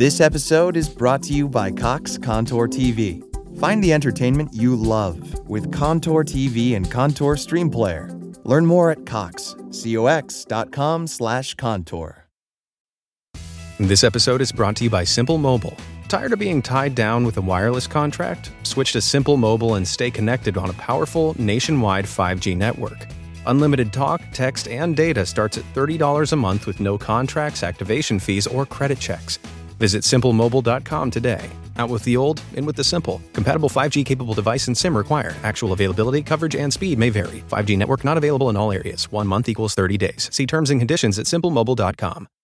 This episode is brought to you by Cox Contour TV. Find the entertainment you love with Contour TV and Contour Stream Player. Learn more at cox, cox.com slash contour. This episode is brought to you by Simple Mobile. Tired of being tied down with a wireless contract? Switch to Simple Mobile and stay connected on a powerful nationwide 5G network. Unlimited talk, text, and data starts at $30 a month with no contracts, activation fees, or credit checks. Visit simplemobile.com today. Out with the old, in with the simple. Compatible 5G capable device and SIM required. Actual availability, coverage, and speed may vary. 5G network not available in all areas. One month equals 30 days. See terms and conditions at simplemobile.com.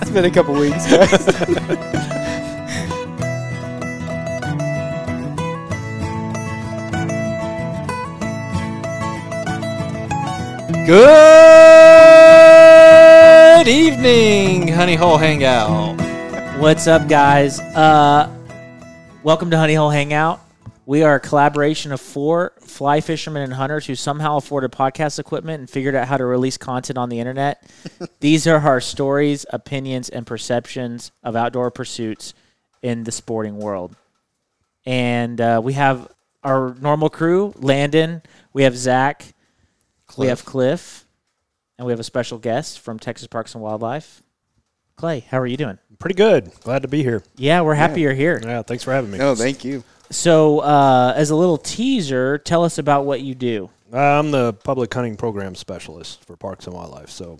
It's been a couple weeks, guys. Good evening, Honey Hole Hangout. What's up, guys? Uh, welcome to Honey Hole Hangout. We are a collaboration of four fly fishermen and hunters who somehow afforded podcast equipment and figured out how to release content on the internet. These are our stories, opinions, and perceptions of outdoor pursuits in the sporting world. And uh, we have our normal crew: Landon, we have Zach, we have Cliff, and we have a special guest from Texas Parks and Wildlife. Clay, how are you doing? Pretty good. Glad to be here. Yeah, we're happy you're here. Yeah, thanks for having me. no, thank you. So, uh, as a little teaser, tell us about what you do. Uh, I'm the public hunting program specialist for Parks and Wildlife. So,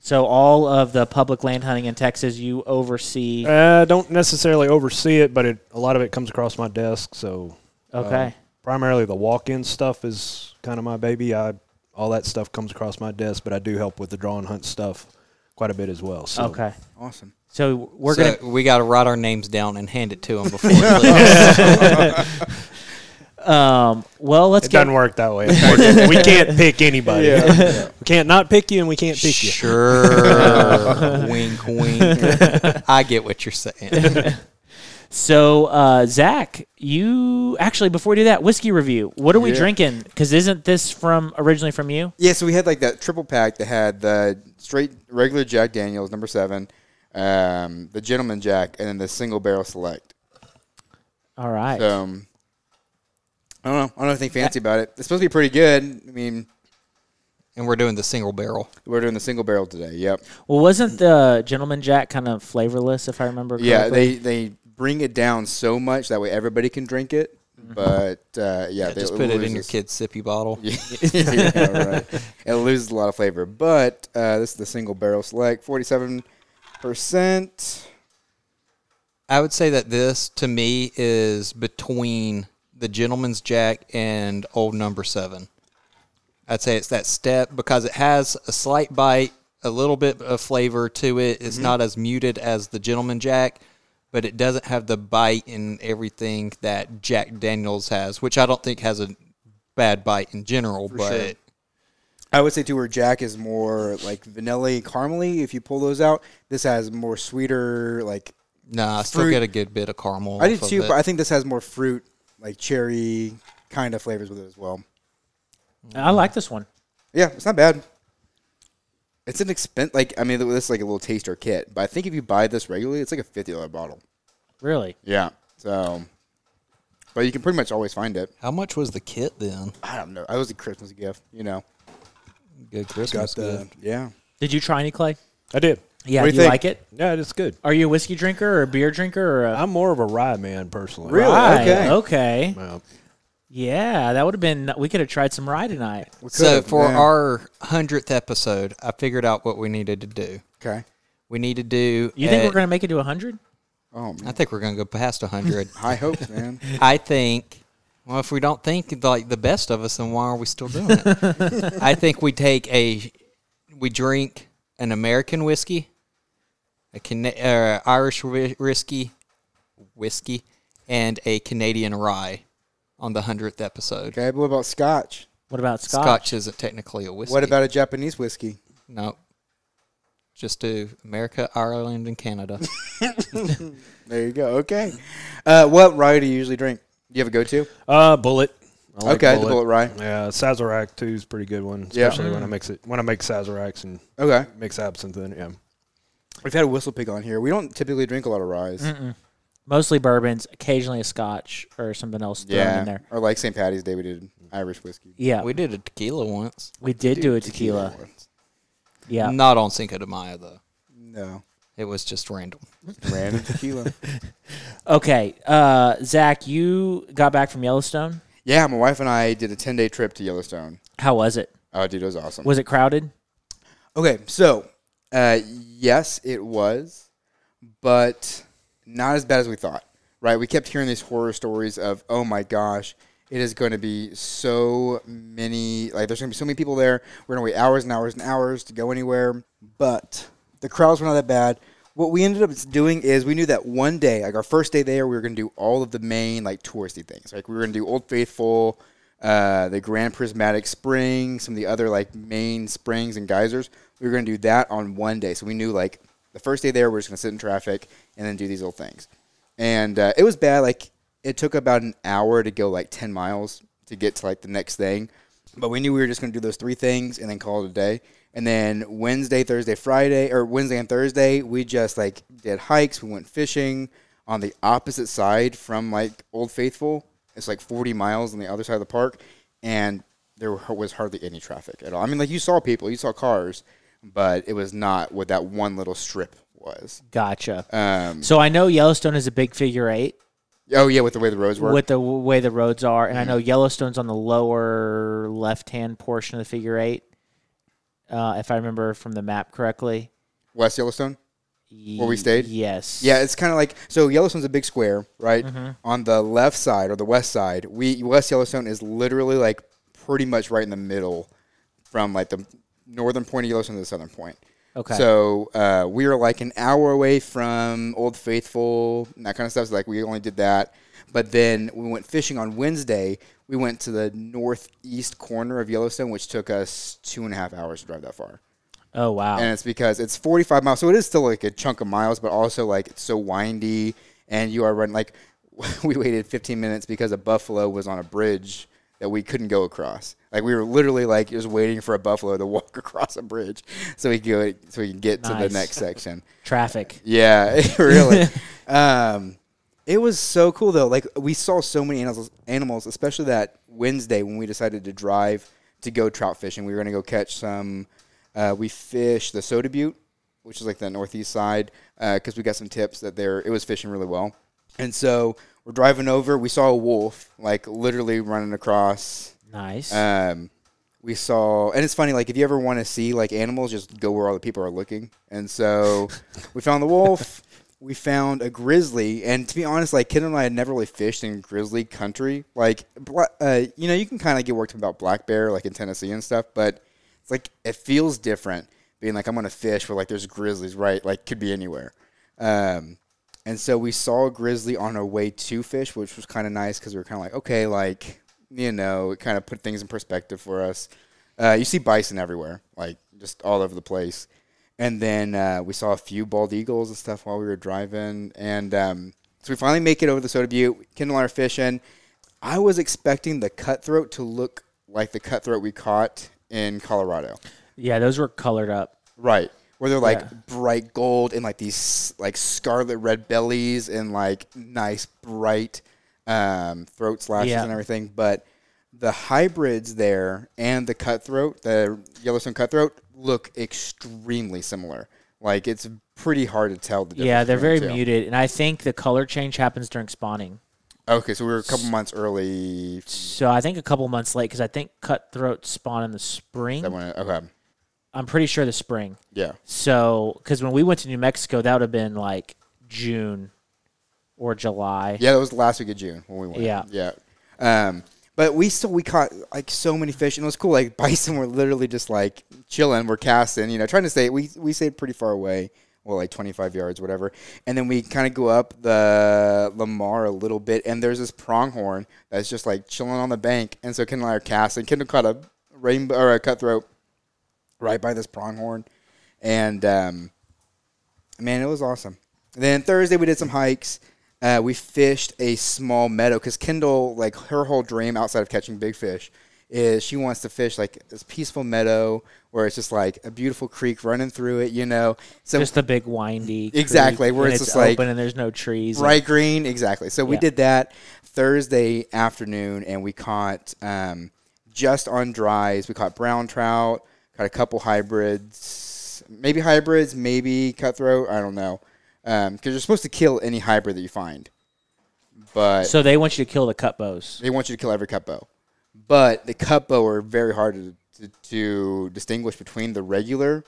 So, all of the public land hunting in Texas, you oversee. uh, don't necessarily oversee it, but it, a lot of it comes across my desk. So, uh, Okay. primarily the walk-in stuff is kind of my baby. I all that stuff comes across my desk, but I do help with the draw and hunt stuff quite a bit as well. So, okay. Awesome. So we're so gonna. we got to write our names down and hand it to them before. we leave. Um. Well, let's it get. doesn't work that way. we can't pick anybody. We can't not pick you, and we can't pick you. sure. wink, wink. I get what you're saying. So, uh, Zach, you actually before we do that whiskey review. What are we Yeah. drinking? Because isn't this from originally from you? Yeah, so we had like that triple pack that had the straight regular Jack Daniels number seven, um, the Gentleman Jack, and then the single barrel select. All right. So um, I don't know. I don't know anything fancy about it. It's supposed to be pretty good. I mean, And we're doing the single barrel. we're doing the single barrel today. Yep. well, wasn't the Gentleman Jack kind of flavorless, if I remember? correctly? Yeah, they they bring it down so much that way everybody can drink it. Mm-hmm. But uh, yeah, they Just put it in your kid's sippy bottle. yeah, right. It loses a lot of flavor. But uh, this is the single barrel select, forty-seven percent. I would say that this, to me, is between the Gentleman's Jack and Old Number Seven. I'd say it's that step because it has a slight bite, a little bit of flavor to it. It's not as muted as the Gentleman Jack, but it doesn't have the bite and everything that Jack Daniels has, which I don't think has a bad bite in general. but sure. I would say too, where Jack is more like vanilla caramely. If you pull those out, this has more sweeter. Like nah, I still Fruit- get a good bit of caramel. I did too, but I think this has more fruit, like cherry kind of flavors with it as well. I like this one. Yeah, it's not bad. It's an expense. Like I mean, this is like a little taster kit, but I think if you buy this regularly, it's like a fifty dollar bottle. Really. Yeah. So, but you can pretty much always find it. How much was the kit then? I don't know. It was a Christmas gift, you know. Good Christmas the gift. yeah. Did you try any clay? I did. Yeah. What do do you you think? like it? Yeah, it's good. Are you a whiskey drinker or a beer drinker or a I'm more of a rye man personally. Really? Rye. Okay. Okay. Yeah. Yeah, that would have been. We could have tried some rye tonight. So could've, for yeah. our hundredth episode, I figured out what we needed to do. Okay. We need to do. You think a- we're gonna make it to hundred? Oh I think we're gonna go past hundred. High hopes, man. I think. Well, if we don't think like the best of us, then why are we still doing it? I think we take a, we drink an American whiskey, a Can- uh, Irish whi- whiskey, whiskey, and a Canadian rye on the hundredth episode. Okay, but what about Scotch? What about Scotch. Scotch? isn't technically a whiskey. What about a Japanese whiskey? no? Just do America, Ireland, and Canada. There you go. Okay. Uh, what rye do you usually drink? Do you have a go-to? Uh, Bulleit. I like okay, the Bulleit rye. Yeah, Sazerac too is a pretty good one, Yeah. especially when I mix it when I make Sazeracs and Okay, mix absinthe in it. Yeah. we've had a WhistlePig on here. We don't typically drink a lot of ryes. Mostly bourbons, occasionally a scotch or something else thrown Yeah, in there. or like St. Patty's Day, we did Irish whiskey. Yeah, we, We did a tequila once. We did do a tequila. once. Yeah. Not on Cinco de Mayo though. No, It was just random. random tequila. Okay, uh, Zach, you got back from Yellowstone. Yeah, my wife and I did a ten day trip to Yellowstone. How was it? Oh, dude, it was awesome. Was it crowded? Okay, so uh, yes, it was, but not as bad as we thought. Right? We kept hearing these horror stories of, oh my gosh, it is going to be so many. Like, there's going to be so many people there. We're going to wait hours and hours and hours to go anywhere. But the crowds were not that bad. What we ended up doing is we knew that one day, like our first day there, we were going to do all of the main like touristy things. Like we were going to do Old Faithful, uh, the Grand Prismatic Spring, some of the other like main springs and geysers. We were going to do that on one day. So we knew like the first day there, we are just going to sit in traffic and then do these little things. And uh, it was bad. Like it took about an hour to go like 10 miles to get to like the next thing. But we knew we were just going to do those three things and then call it a day. And then Wednesday, Thursday, Friday, or Wednesday and Thursday, we just like did hikes. We went fishing on the opposite side from like Old Faithful. It's like 40 miles on the other side of the park. And there was hardly any traffic at all. I mean, like you saw people, you saw cars, but it was not what that one little strip was. Gotcha. Um, So I know Yellowstone is a big figure eight oh, yeah, with the way the roads work. with the w- way the roads are, and I Mm-hmm. know Yellowstone's on the lower left-hand portion of the figure eight, uh, if I remember from the map correctly. West Yellowstone? Where we stayed? Yes. Yeah, it's kind of like so. Yellowstone's a big square, right? Mm-hmm. On the left side or the west side, we West Yellowstone is literally like pretty much right in the middle, from like the northern point of Yellowstone to the southern point. Okay. So uh, we were like an hour away from Old Faithful, and that kind of stuff. So like we only did that, but then we went fishing on Wednesday. We went to the northeast corner of Yellowstone, which took us two and a half hours to drive that far Oh wow. and it's because it's 45 miles, so it is still like a chunk of miles, but also like it's so windy, and you are running like we waited 15 minutes because a buffalo was on a bridge that we couldn't go across. Like we were literally like just waiting for a buffalo to walk across a bridge so we could go, so we can get to the next section. Traffic. Yeah, really. um, it was so cool though. Like we saw so many animals, animals, especially that Wednesday when we decided to drive to go trout fishing. We were gonna go catch some. Uh, we fished the Soda Butte, which is like the northeast side, because we got some tips that there it was fishing really well. And so we're driving over. We saw a wolf, like literally running across. Nice. Um, we saw, and it's funny. Like if you ever want to see like animals, just go where all the people are looking. And so we found the wolf. We found a grizzly, and to be honest, like Kid and I had never really fished in grizzly country. Like, uh, you know, you can kind of get worked up about black bear, like in Tennessee and stuff, but it's like it feels different being like I'm gonna fish where like there's grizzlies, right? Like could be anywhere. Um, and so we saw a grizzly on our way to fish, which was kind of nice because we were kind of like, okay, like you know, it kind of put things in perspective for us. Uh, you see bison everywhere, like just all over the place. And then uh, we saw a few bald eagles and stuff while we were driving. And um, so we finally make it over the Soda Butte. Kendall and I are fishing. I was expecting the cutthroat to look like the cutthroat we caught in Colorado. yeah, those were colored up. Right. Where they're like Yeah. bright gold and like these like scarlet red bellies and like nice bright um, throat slashes Yeah. and everything. But the hybrids there and the cutthroat, the Yellowstone cutthroat, look extremely similar. Like it's pretty hard to tell the difference. Yeah, they're very the muted, and I think the color change happens during spawning. Okay, so we were a couple months early. So I think a couple months late because I think cutthroat spawn in the spring. That one, okay, I'm pretty sure the spring. yeah. So because when we went to New Mexico, that would have been like June or July. Yeah, that was the last week of June when we went. Yeah. yeah. Um, but we still we caught like so many fish, and it was cool. Like bison were literally just like chilling. We're casting, you know, trying to stay. We we stayed pretty far away, well, like twenty five yards, whatever. And then we kind of go up the Lamar a little bit, and there's this pronghorn that's just like chilling on the bank. And so Kendall and I are casting. Kendall caught a rainbow or a cutthroat right by this pronghorn, and um, man, it was awesome. then Thursday we did some hikes. uh, we fished a small meadow because Kendall, like her whole dream outside of catching big fish, is she wants to fish like this peaceful meadow where it's just like a beautiful creek running through it, you know. So Just the big windy. Exactly, where it's it's just like- open and there's no trees. and- bright green, exactly. So we Yeah. did that Thursday afternoon, and we caught um, just on dries. We caught brown trout, caught a couple hybrids, maybe hybrids, maybe cutthroat. I don't know, because you're supposed to kill any hybrid that you find, but So they want you to kill the cut bows. they want you to kill every cut bow. But the cut bow are very hard to, to, to distinguish between the regular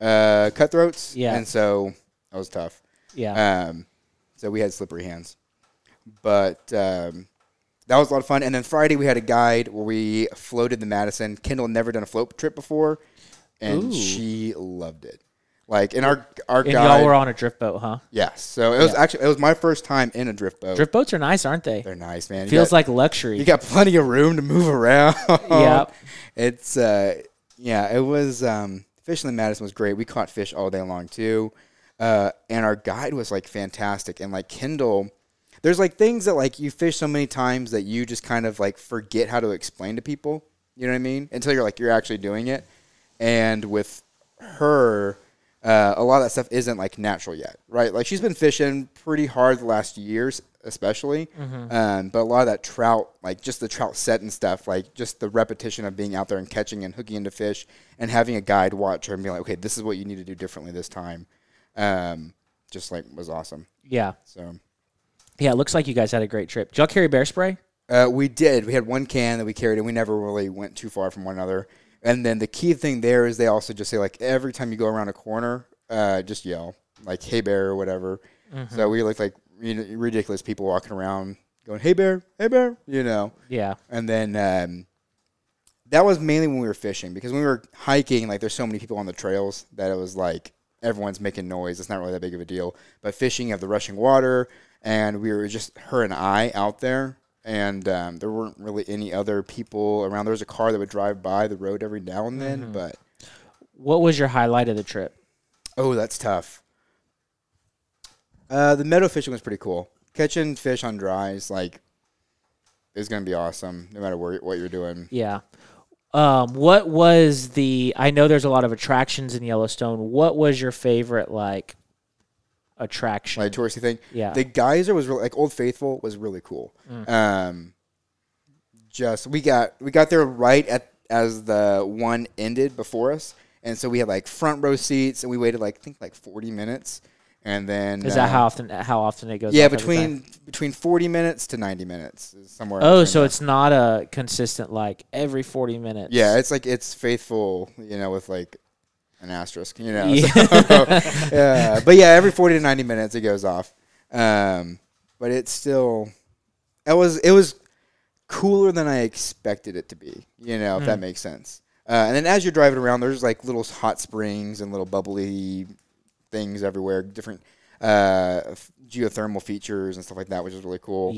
uh, cutthroats. Yeah. And so that was tough. Yeah. Um, so we had slippery hands. But um, that was a lot of fun. And then Friday we had a guide where we floated the Madison. Kendall had never done a float trip before, and Ooh. she loved it. Like in our our and guide, y'all were on a drift boat, huh? yes. So it was Yeah. actually it was my first time in a drift boat. Drift boats are nice, aren't they? They're nice, man. You Feels got- like luxury. you got plenty of room to move around. Yep. It's uh yeah, it was um fishing in Madison was great. We caught fish all day long too. Uh and our guide was like fantastic and like Kendall there's like things that like you fish so many times that you just kind of like forget how to explain to people. You know what I mean? Until you're like you're actually doing it. And with her uh, a lot of that stuff isn't like natural yet, right? Like she's been fishing pretty hard the last years, especially. Um, but a lot of that trout, like just the trout set and stuff, like just the repetition of being out there and catching and hooking into fish and having a guide watch her and be like, okay, this is what you need to do differently this time. Um, just like was awesome. yeah. So Yeah, it looks like you guys had a great trip. Did y'all carry bear spray? Uh, we did. We had one can that we carried, and we never really went too far from one another. And then the key thing there is they also just say like every time you go around a corner, uh, just yell like "Hey bear" or whatever. So we looked like you know, ridiculous people walking around going "Hey bear, hey bear," you know. Yeah. And then um, that was mainly when we were fishing because when we were hiking, like there's so many people on the trails that it was like everyone's making noise. It's not really that big of a deal. But fishing, you have the rushing water, and we were just her and I out there, and um, there weren't really any other people around. There was a car that would drive by the road every now and then, but What was your highlight of the trip? oh, that's tough. Uh, the meadow fishing was pretty cool. Catching fish on dries, like, is gonna be awesome no matter where, what you're doing. Yeah. Um, what was the? I know there's a lot of attractions in Yellowstone. What was your favorite like attraction? like touristy thing. Yeah. The geyser was really like Old Faithful was really cool. Um, just we got we got there right at as the one ended before us, and so we had like front row seats, and we waited like I think like forty minutes, and then Is that uh, how often? How often it goes? Yeah, off every time? between between forty minutes to ninety minutes somewhere. Oh, so it's not a consistent like every forty minutes. yeah, it's like it's faithful, you know, with like an asterisk, you know. Yeah. So, yeah, but yeah, every forty to ninety minutes it goes off. Um, but it's still, it was it was cooler than I expected it to be. You know, if that makes sense. Uh, and then as you're driving around, there's like little hot springs and little bubbly things everywhere, different uh, geothermal features and stuff like that, which is really cool.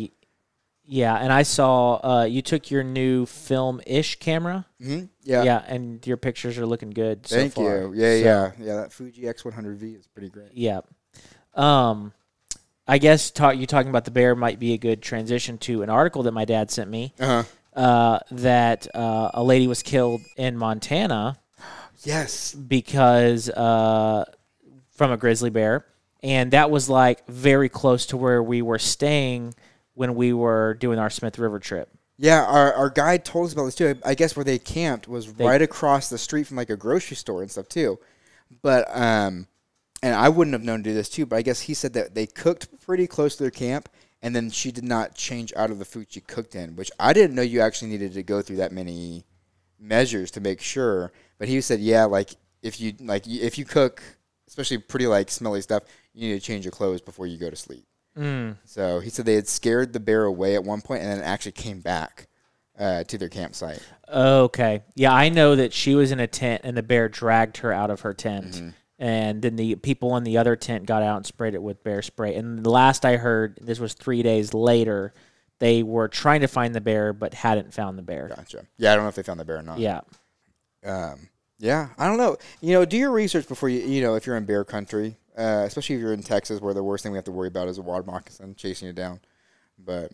Ye- Yeah, and I saw uh, you took your new film ish camera. hmm Yeah. Yeah. and your pictures are looking good. so Thank far. you. Yeah, So, yeah, yeah. That Fuji X100V is pretty great. Yeah. Um, I guess talk, you talking about the bear might be a good transition to an article that my dad sent me. Uh huh. Uh, that uh, a lady was killed in Montana Yes. because uh, from a grizzly bear, and that was like very close to where we were staying when we were doing our Smith River trip. Yeah, our, our guide told us about this too. I guess where they camped was They- right across the street from like a grocery store and stuff too. But um, and I wouldn't have known to do this too. But I guess he said that they cooked pretty close to their camp, and then she did not change out of the food she cooked in, which I didn't know you actually needed to go through that many measures to make sure. But he said, yeah, like if you like y- if you cook, especially pretty like smelly stuff, you need to change your clothes before you go to sleep. Mm. So he said they had scared the bear away at one point, and then it actually came back uh, to their campsite. Okay. Yeah, I know that she was in a tent and the bear dragged her out of her tent. Mm-hmm. And then the people in the other tent got out and sprayed it with bear spray. And the last I heard, this was three days later, they were trying to find the bear but hadn't found the bear. Gotcha. Yeah, I don't know if they found the bear or not. Yeah. Um, yeah, I don't know. You know, do your research before you. You know, if you're in bear country, uh, especially if you're in Texas, where the worst thing we have to worry about is a water moccasin chasing you down. But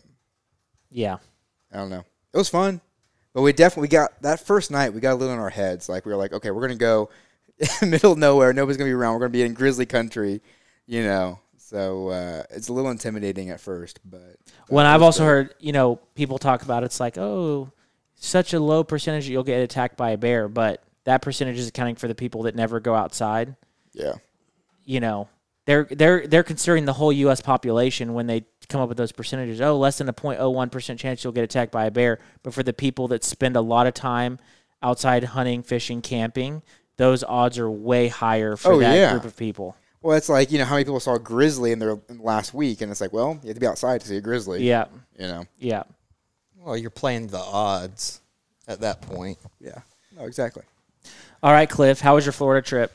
Yeah. I don't know. It was fun, but we definitely got that first night. We got a little in our heads. Like we were like, okay, we're gonna go middle of nowhere. Nobody's gonna be around. We're gonna be in grizzly country, you know. So uh, it's a little intimidating at first, but uh, When I've also good. heard, you know, people talk about it's like, oh, such a low percentage that you'll get attacked by a bear, but that percentage is accounting for the people that never go outside. yeah, You know, they're they're they're considering the whole U.S. population when they come up with those percentages. Oh, less than a 0.01 percent chance you'll get attacked by a bear. But for the people that spend a lot of time outside hunting, fishing, camping, those odds are way higher for Oh, that yeah. group of people. Well, it's like you know how many people saw a grizzly in their in last week, and it's like, well, you have to be outside to see a grizzly. Yeah, you know. yeah. Well, you're playing the odds at that point. Yeah. No, exactly. All right, Cliff, how was your Florida trip?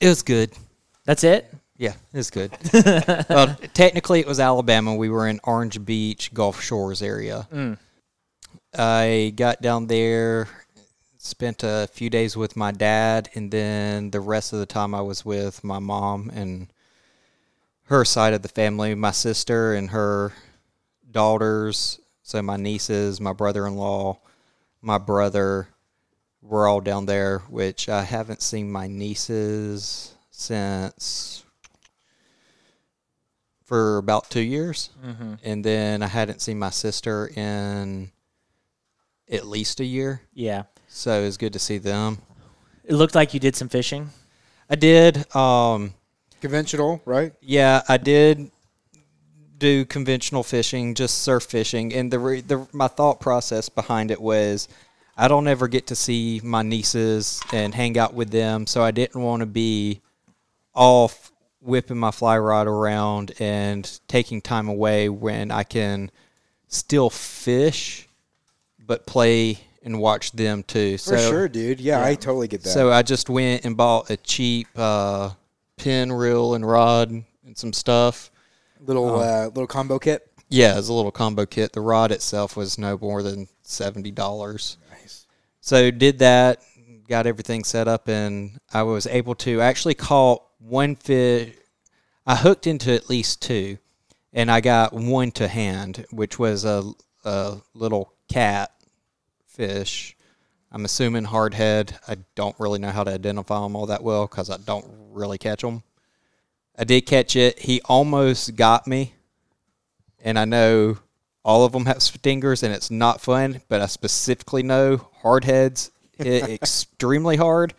It was good. That's it. Yeah, it's good. well, technically, it was Alabama. We were in Orange Beach, Gulf Shores area. Mm. I got down there, spent a few days with my dad, and then the rest of the time I was with my mom and her side of the family, my sister and her daughters. So my nieces, my brother-in-law, my brother. We're all down there, which I haven't seen my nieces since for about two years, Mm-hmm. and then I hadn't seen my sister in at least a year. Yeah. So it was good to see them. It looked like you did some fishing. I did. Um, Conventional, right? yeah, I did do conventional fishing, just surf fishing, and the, re- the my thought process behind it was, I don't ever get to see my nieces and hang out with them, so I didn't want to be off whipping my fly rod around and taking time away when I can still fish, but play and watch them too. For so, sure, dude. Yeah, I totally get that. So I just went and bought a cheap uh, pin, reel, and rod and some stuff. little uh, little combo kit. Yeah, it was a little combo kit. The rod itself was no more than seventy dollars. Nice. So did that, got everything set up, and I was able to actually caught one fish. I hooked into at least two, and I got one to hand, which was a, a little cat fish. I'm assuming hardhead. I don't really know how to identify them all that well because I don't really catch them. I did catch it. He almost got me, and I know all of them have stingers, and it's not fun. But I specifically know hardheads hit extremely hard,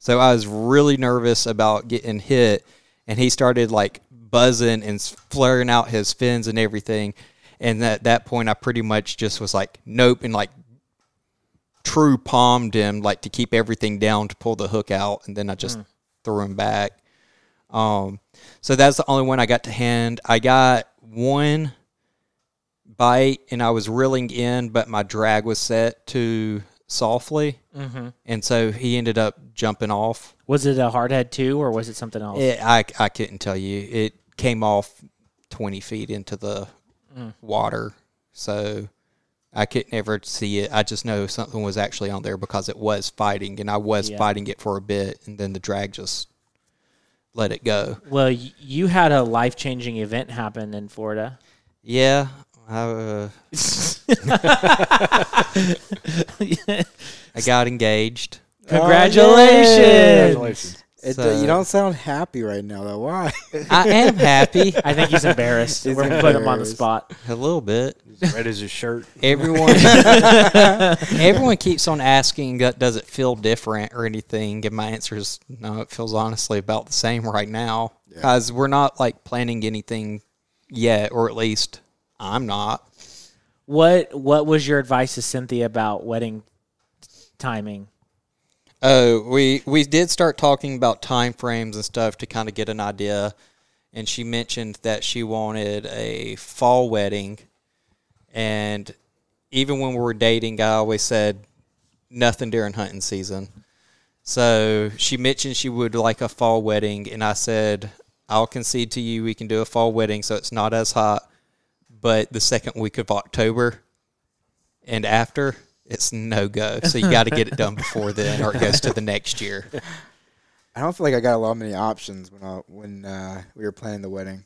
so I was really nervous about getting hit. And he started like buzzing and flaring out his fins and everything. And at that point, I pretty much just was like, nope, and like true palmed him like to keep everything down to pull the hook out, and then I just threw him back. Um, so that's the only one I got to hand. I got one bite, and I was reeling in, but my drag was set too softly, Mm-hmm. and so he ended up jumping off. Was it a hardhead too, or was it something else? It, I I couldn't tell you. It came off twenty feet into the water, so I could never see it. I just know something was actually on there because it was fighting, and I was Yeah. fighting it for a bit, and then the drag just let it go. Well, you had a life changing event happen in Florida. Yeah, I, uh, I got engaged. Congratulations! Congratulations. It, So- you don't sound happy right now, though. Why? I am happy I think he's embarrassed. He's We're putting him on the embarrassed. spot. a little bit. Red as his shirt. Everyone, everyone keeps on asking, "That does it feel different or anything?" And my answer is no. It feels honestly about the same right now, because we're not like planning anything yet, or at least I'm not. What What was your advice to Cynthia about wedding timing? Oh, we we did start talking about time frames and stuff to kind of get an idea, and she mentioned that she wanted a fall wedding, and even when we were dating, I always said nothing during hunting season. So she mentioned she would like a fall wedding, and I said I'll concede to you we can do a fall wedding, so it's not as hot, but the second week of October and after it's no go. So you got to get it done before then, or it goes to the next year. I don't feel like I got a lot of many options when I, when uh, we were planning the wedding.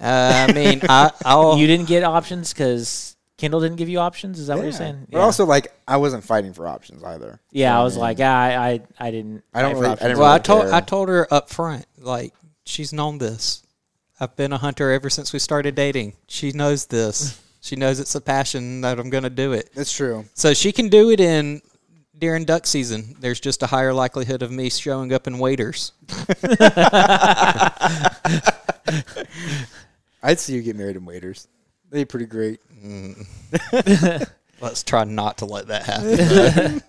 Uh, I mean, I, I'll. You didn't get options because Kendall didn't give you options. Is that what you're Yeah. saying? But also, like, I wasn't fighting for options either. yeah. I You was know what like, ah, I, I, I didn't. I don't really- I didn't well, I told care. I told her up front, like she's known this. I've been a hunter ever since we started dating. She knows this. she knows it's a passion that I'm going to do it. That's true. So she can do it in during duck season. There's just a higher likelihood of me showing up in waders. I'd see you get married in waders. They'd be pretty great. Mm. Let's try not to let that happen.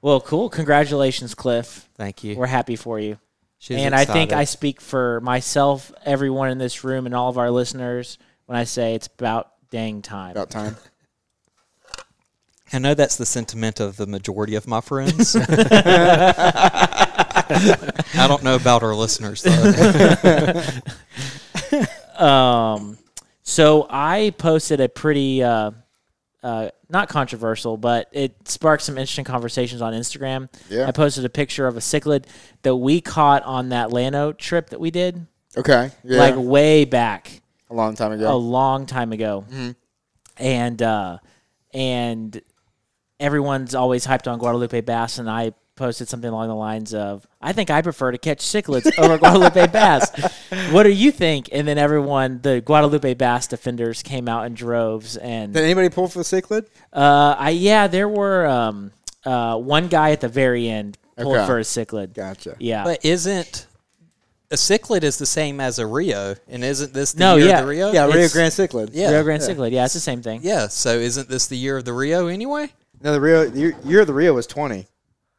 Well, cool. Congratulations, Cliff. Thank you. We're happy for you. She's and I think. I speak for myself, everyone in this room, and all of our listeners when I say it's about dang time. About time. I know that's the sentiment of the majority of my friends. I don't know about our listeners though. Um, so I posted a pretty, uh, uh, not controversial, but it sparked some interesting conversations on Instagram. Yeah. I posted a picture of a cichlid that we caught on that Llano trip that we did, Okay. Yeah. like way back. a long time ago. a long time ago, and uh, and everyone's always hyped on Guadalupe bass, and I posted something along the lines of, "I think I prefer to catch cichlids over Guadalupe bass. What do you think?" And then everyone, the Guadalupe bass defenders, came out in droves, and Did anybody pull for the cichlid? uh, I yeah, there were um, uh, one guy at the very end pulled Okay. for a cichlid. Gotcha. Yeah, But isn't a cichlid is the same as a Rio, and isn't this the No, year yeah. of the Rio? Yeah, Rio It's- Grande cichlid. Yeah. Rio Grande cichlid. Yeah, it's the same thing. Yeah, so isn't this the year of the Rio anyway? No, the Rio the year, year of the Rio was twenty.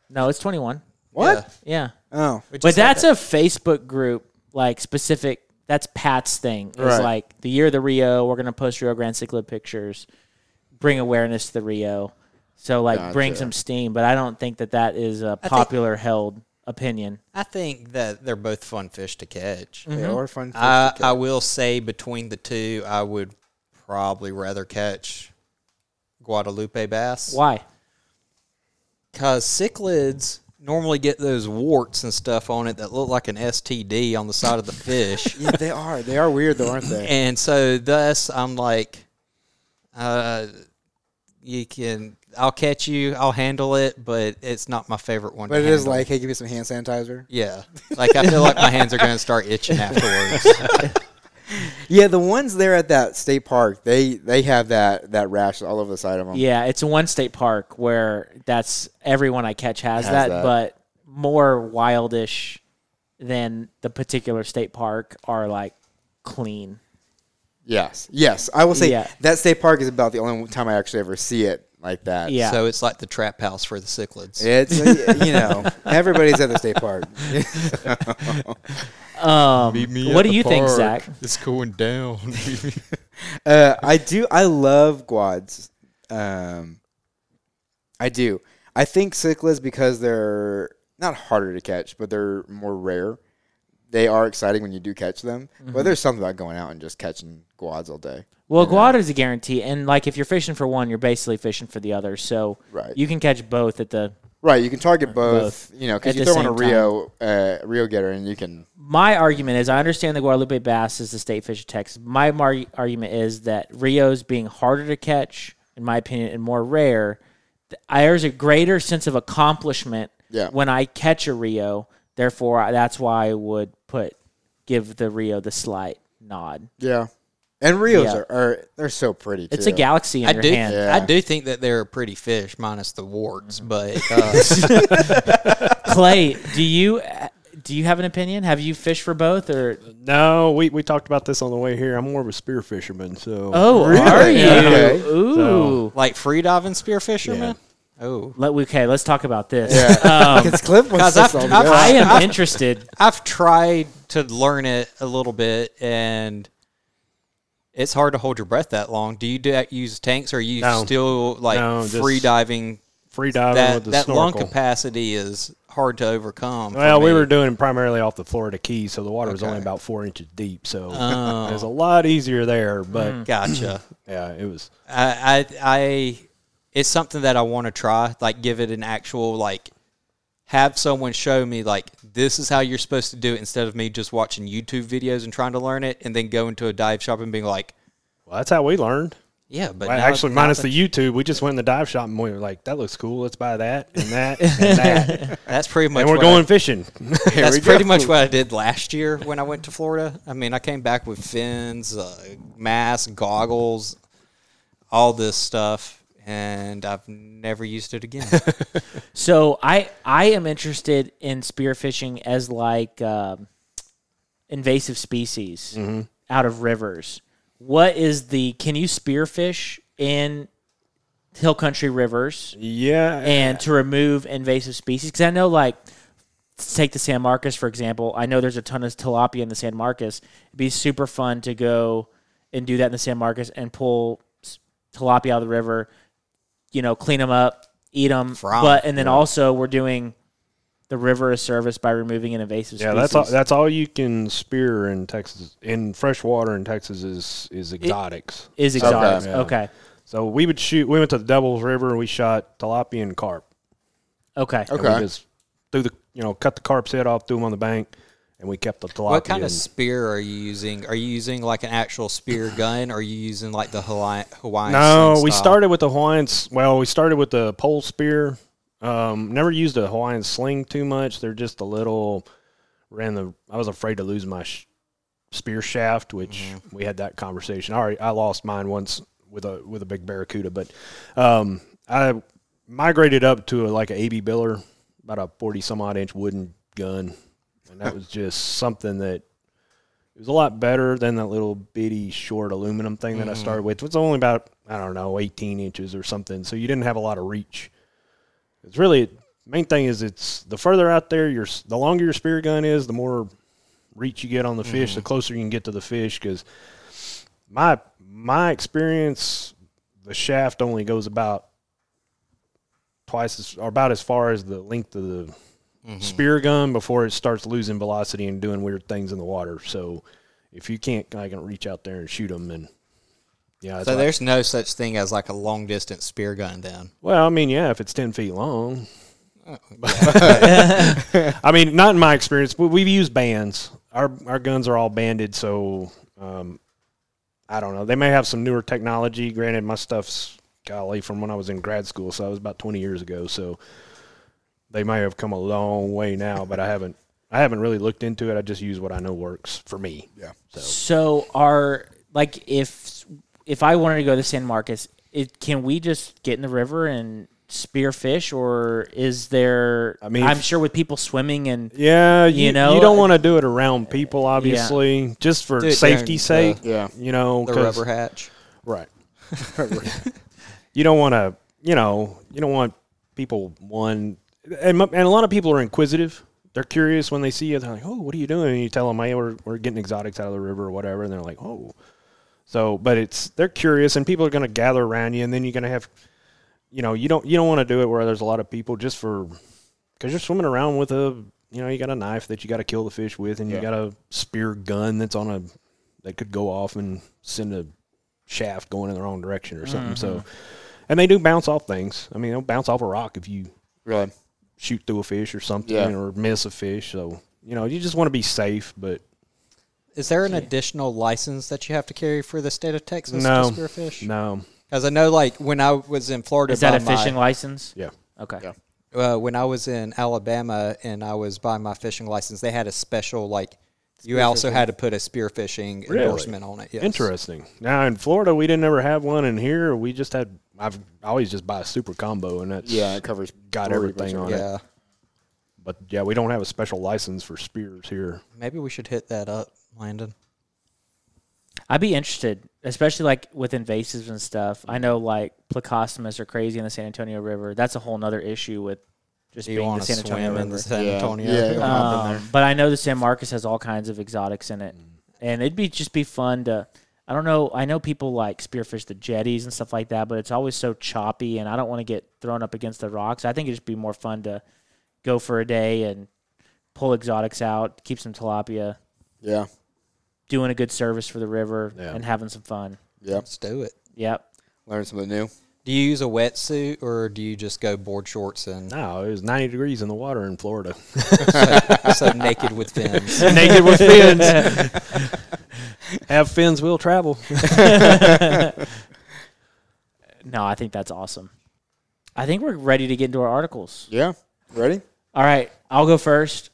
No, it's twenty one. What? Yeah. Oh, We just But had that's that. a Facebook group, like specific. That's Pat's thing. It's Right. like the year of the Rio. We're gonna post Rio Grande Cichlid pictures, bring awareness to the Rio. So like bring Gotcha. some steam. But I don't think that that is a think- popular held opinion. I think that they're both fun fish to catch. they mm-hmm. are fun. fish I, to catch. I will say between the two, I would probably rather catch Guadalupe bass. Why? Because cichlids normally get those warts and stuff on it that look like an STD on the side of the fish. yeah, they are. They are weird though, aren't they? and so thus I'm like, uh, you can, I'll catch you, I'll handle it, but it's not my favorite one. But it is handle. like, hey, give me some hand sanitizer. yeah, like I feel like my hands are going to start itching afterwards. Yeah, the ones there at that state park, they they have that that rash all over the side of them. Yeah, it's one state park where that's everyone I catch has, Has that, that. but more wildish than the particular state park are like clean. Yes. Yes. I will say Yeah. that state park is about the only time I actually ever see it like that. Yeah. So it's like the trap house for the cichlids. It's you know everybody's at the state park. Um, what do you think, Zach? It's going down. Uh, I do. I love guads. Um, I do. I think cichlids because they're not harder to catch, but they're more rare. They are exciting when you do catch them, Mm-hmm. but there's something about going out and just catching guads all day. Well, guada is a guarantee, and like if you're fishing for one, you're basically fishing for the other. So Right. you can catch both at the. Right, you can target both. Both You know, because you throw on a Rio uh, Rio getter and you can. My argument is, I understand the Guadalupe bass is the state fish of Texas. My mar- argument is that Rio's being harder to catch, in my opinion, and more rare. th- There's a greater sense of accomplishment Yeah. when I catch a Rio. Therefore, I- that's why I would put give the Rio the slight nod. Yeah, and Rios Yeah. are, are they're so pretty. It's a galaxy in I your do, hand. Yeah. I do think that they're a pretty fish, minus the warts. But uh, Clay, do you do you have an opinion? Have you fished for both or? No, we, we talked about this on the way here. I'm more of a spear fisherman, so Oh, are you? Okay. Ooh. like free diving spear fishermen. Oh, Let, okay, let's talk about this. Yeah, Um, because Cliff wants this I've- I've- together. I am interested. I've tried to learn it a little bit, and it's hard to hold your breath that long. Do you do that, use tanks, or are you No. still like No, free diving? free diving That with the that lung capacity is hard to overcome. for Well, we were doing primarily off the Florida Keys, so the water was only about four inches deep. So Oh. it was a lot easier there. But mm. gotcha. yeah, it was. I, I, I, it's something that I want to try. Like, give it an actual like have someone show me like this is how you're supposed to do it instead of me just watching YouTube videos and trying to learn it and then going to a dive shop and being like, Well, that's how we learned. yeah, but Well, actually, minus the YouTube, we just went in the dive shop and we were like, "That looks cool. Let's buy that and that and that." that's pretty much and we're what going I- fishing. that's pretty much what I did last year when I went to Florida. I mean, I came back with fins, uh, mask, goggles, all this stuff, and I've never used it again. So I I am interested in spearfishing as like um, invasive species Mm-hmm. out of rivers. What is the can you spearfish in hill country rivers yeah, and to remove invasive species? Because I know like take the San Marcos for example. I know there's a ton of tilapia in the San Marcos. It'd be super fun to go and do that in the San Marcos and pull tilapia out of the river. You know, clean them up, eat them. Fry 'em. But and then also we're doing the river a service by removing an invasive yeah. species. That's all. That's all you can spear in Texas. In fresh water in Texas is is exotics. is exotic. Okay. Okay. So we would shoot. We went to the Devil's River and we shot tilapia and carp. Okay. And Okay. we just threw the you know cut the carp's head off, threw them on the bank, and we kept the tilapia. what kind of spear are you using? Are you using like an actual spear gun? Or are you using like the Hawaiian? Hawaiian No, sling we style? started with the Hawaiian. s- Well, we started with the pole spear. Um, never used a Hawaiian sling too much. They're just a little. Ran the. I was afraid to lose my sh- spear shaft, which Mm-hmm. we had that conversation. I already, I lost mine once with a with a big barracuda, but um, I migrated up to a, like a AB Biller, about a forty some odd inch wooden gun, and that was just something that it was a lot better than that little bitty short aluminum thing that I mm-hmm. started with. It was only about I don't know, eighteen inches or something. So you didn't have a lot of reach. It's really main thing is it's the further out there, your the longer your spear gun is, the more reach you get on the fish, the mm-hmm. closer you can get to the fish. Because my my experience, the shaft only goes about twice as or about as far as the length of the spear gun before it starts losing velocity and doing weird things in the water. So if you can't, I can reach out there and shoot them. And yeah, So there's no such thing as like a long distance spear gun then. well, I mean, yeah, if it's ten feet long. I mean, not in my experience. but We've used bands. Our our guns are all banded, so um, I don't know. They may have some newer technology. Granted, my stuff's golly from when I was in grad school, so that was about twenty years ago. So they may have come a long way now, but I haven't. I haven't really looked into it. I just use what I know works for me. Yeah. So so are like if if I wanted to go to San Marcos, it, can we just get in the river and spear fish, or is there? I mean, I'm sure with people swimming and Yeah, you, You know, you don't want to do it around people, obviously, just for Do safety's sake. the- Yeah. You know, The 'cause- rubber hatch. Right. you don't want to, you know, you don't want people one, and, and a lot of people are inquisitive. They're curious when they see you. They're like, "Oh, what are you doing?" And you tell them, "Hey, we're we're getting exotics out of the river or whatever." And they're like, "Oh." So, but it's they're curious, and people are going to gather around you, and then you're going to have, you know, you don't you don't want to do it where there's a lot of people just for because you're swimming around with a, you know, you got a knife that you got to kill the fish with, and you got a spear gun that's on a that could go off and send a shaft going in the wrong direction or something. So, mm-hmm. and they do bounce off things. I mean, they'll bounce off a rock if you Really? Shoot through a fish or something Yeah. or miss a fish. So, you know, you just want to be safe, but Is there an additional license that you have to carry for the state of Texas No. to spearfish? no. Because I know, like when I was in Florida, is that a by my- fishing license? Yeah. Okay. Yeah. uh, when I was in Alabama and I was buying my fishing license, they had a special like. You also had to put a spearfishing Really? endorsement on it. Yes. Interesting. Now in Florida, we didn't ever have one, and here we just had. I've I always just buy a super combo, and that's Yeah, it covers got everything much on it. Yeah, But yeah, we don't have a special license for spears here. maybe we should hit that up, Landon. I'd be interested, especially like with invasives and stuff. I know like plecostomus are crazy in the San Antonio River. That's a whole nother issue with just you being the San Antonio swim in River. the San Yeah. Antonio? Yeah, yeah. hop in there. Um, but I know the San Marcos has all kinds of exotics in it, and it'd be just be fun to. I don't know. I know people like spearfish the jetties and stuff like that, but it's always so choppy, and I don't want to get thrown up against the rocks. I think it'd just be more fun to go for a day and pull exotics out, keep some tilapia, Yeah. doing a good service for the river, Yeah. and having some fun. Yeah. Let's do it. Yep. Learn something new. Do you use a wetsuit or do you just go board shorts and No, it was 90 degrees in the water in Florida. so naked with fins? Naked with fins. Have fins, will travel. No, I think that's awesome. I think we're ready to get into our articles. Yeah. Ready? All right, I'll go first.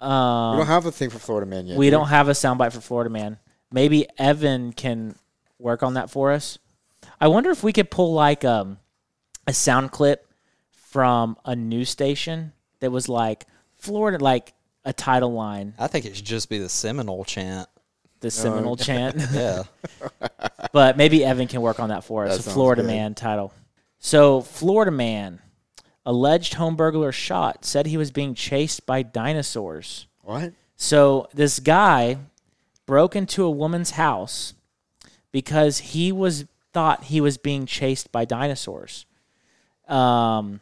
Um, we don't have a thing for Florida man yet. we do don't have a soundbite for Florida Man. Maybe Evan can work on that for us. I wonder if we could pull like um, a sound clip from a news station that was like Florida, like a title line, I think it should just be the Seminole chant. The Seminole chant. Yeah. but maybe Evan can work on that for us. That a Florida good. Man title. So, Florida Man, alleged home burglar shot, said he was being chased by dinosaurs. What? So, this guy broke into a woman's house because he was thought he was being chased by dinosaurs. Um,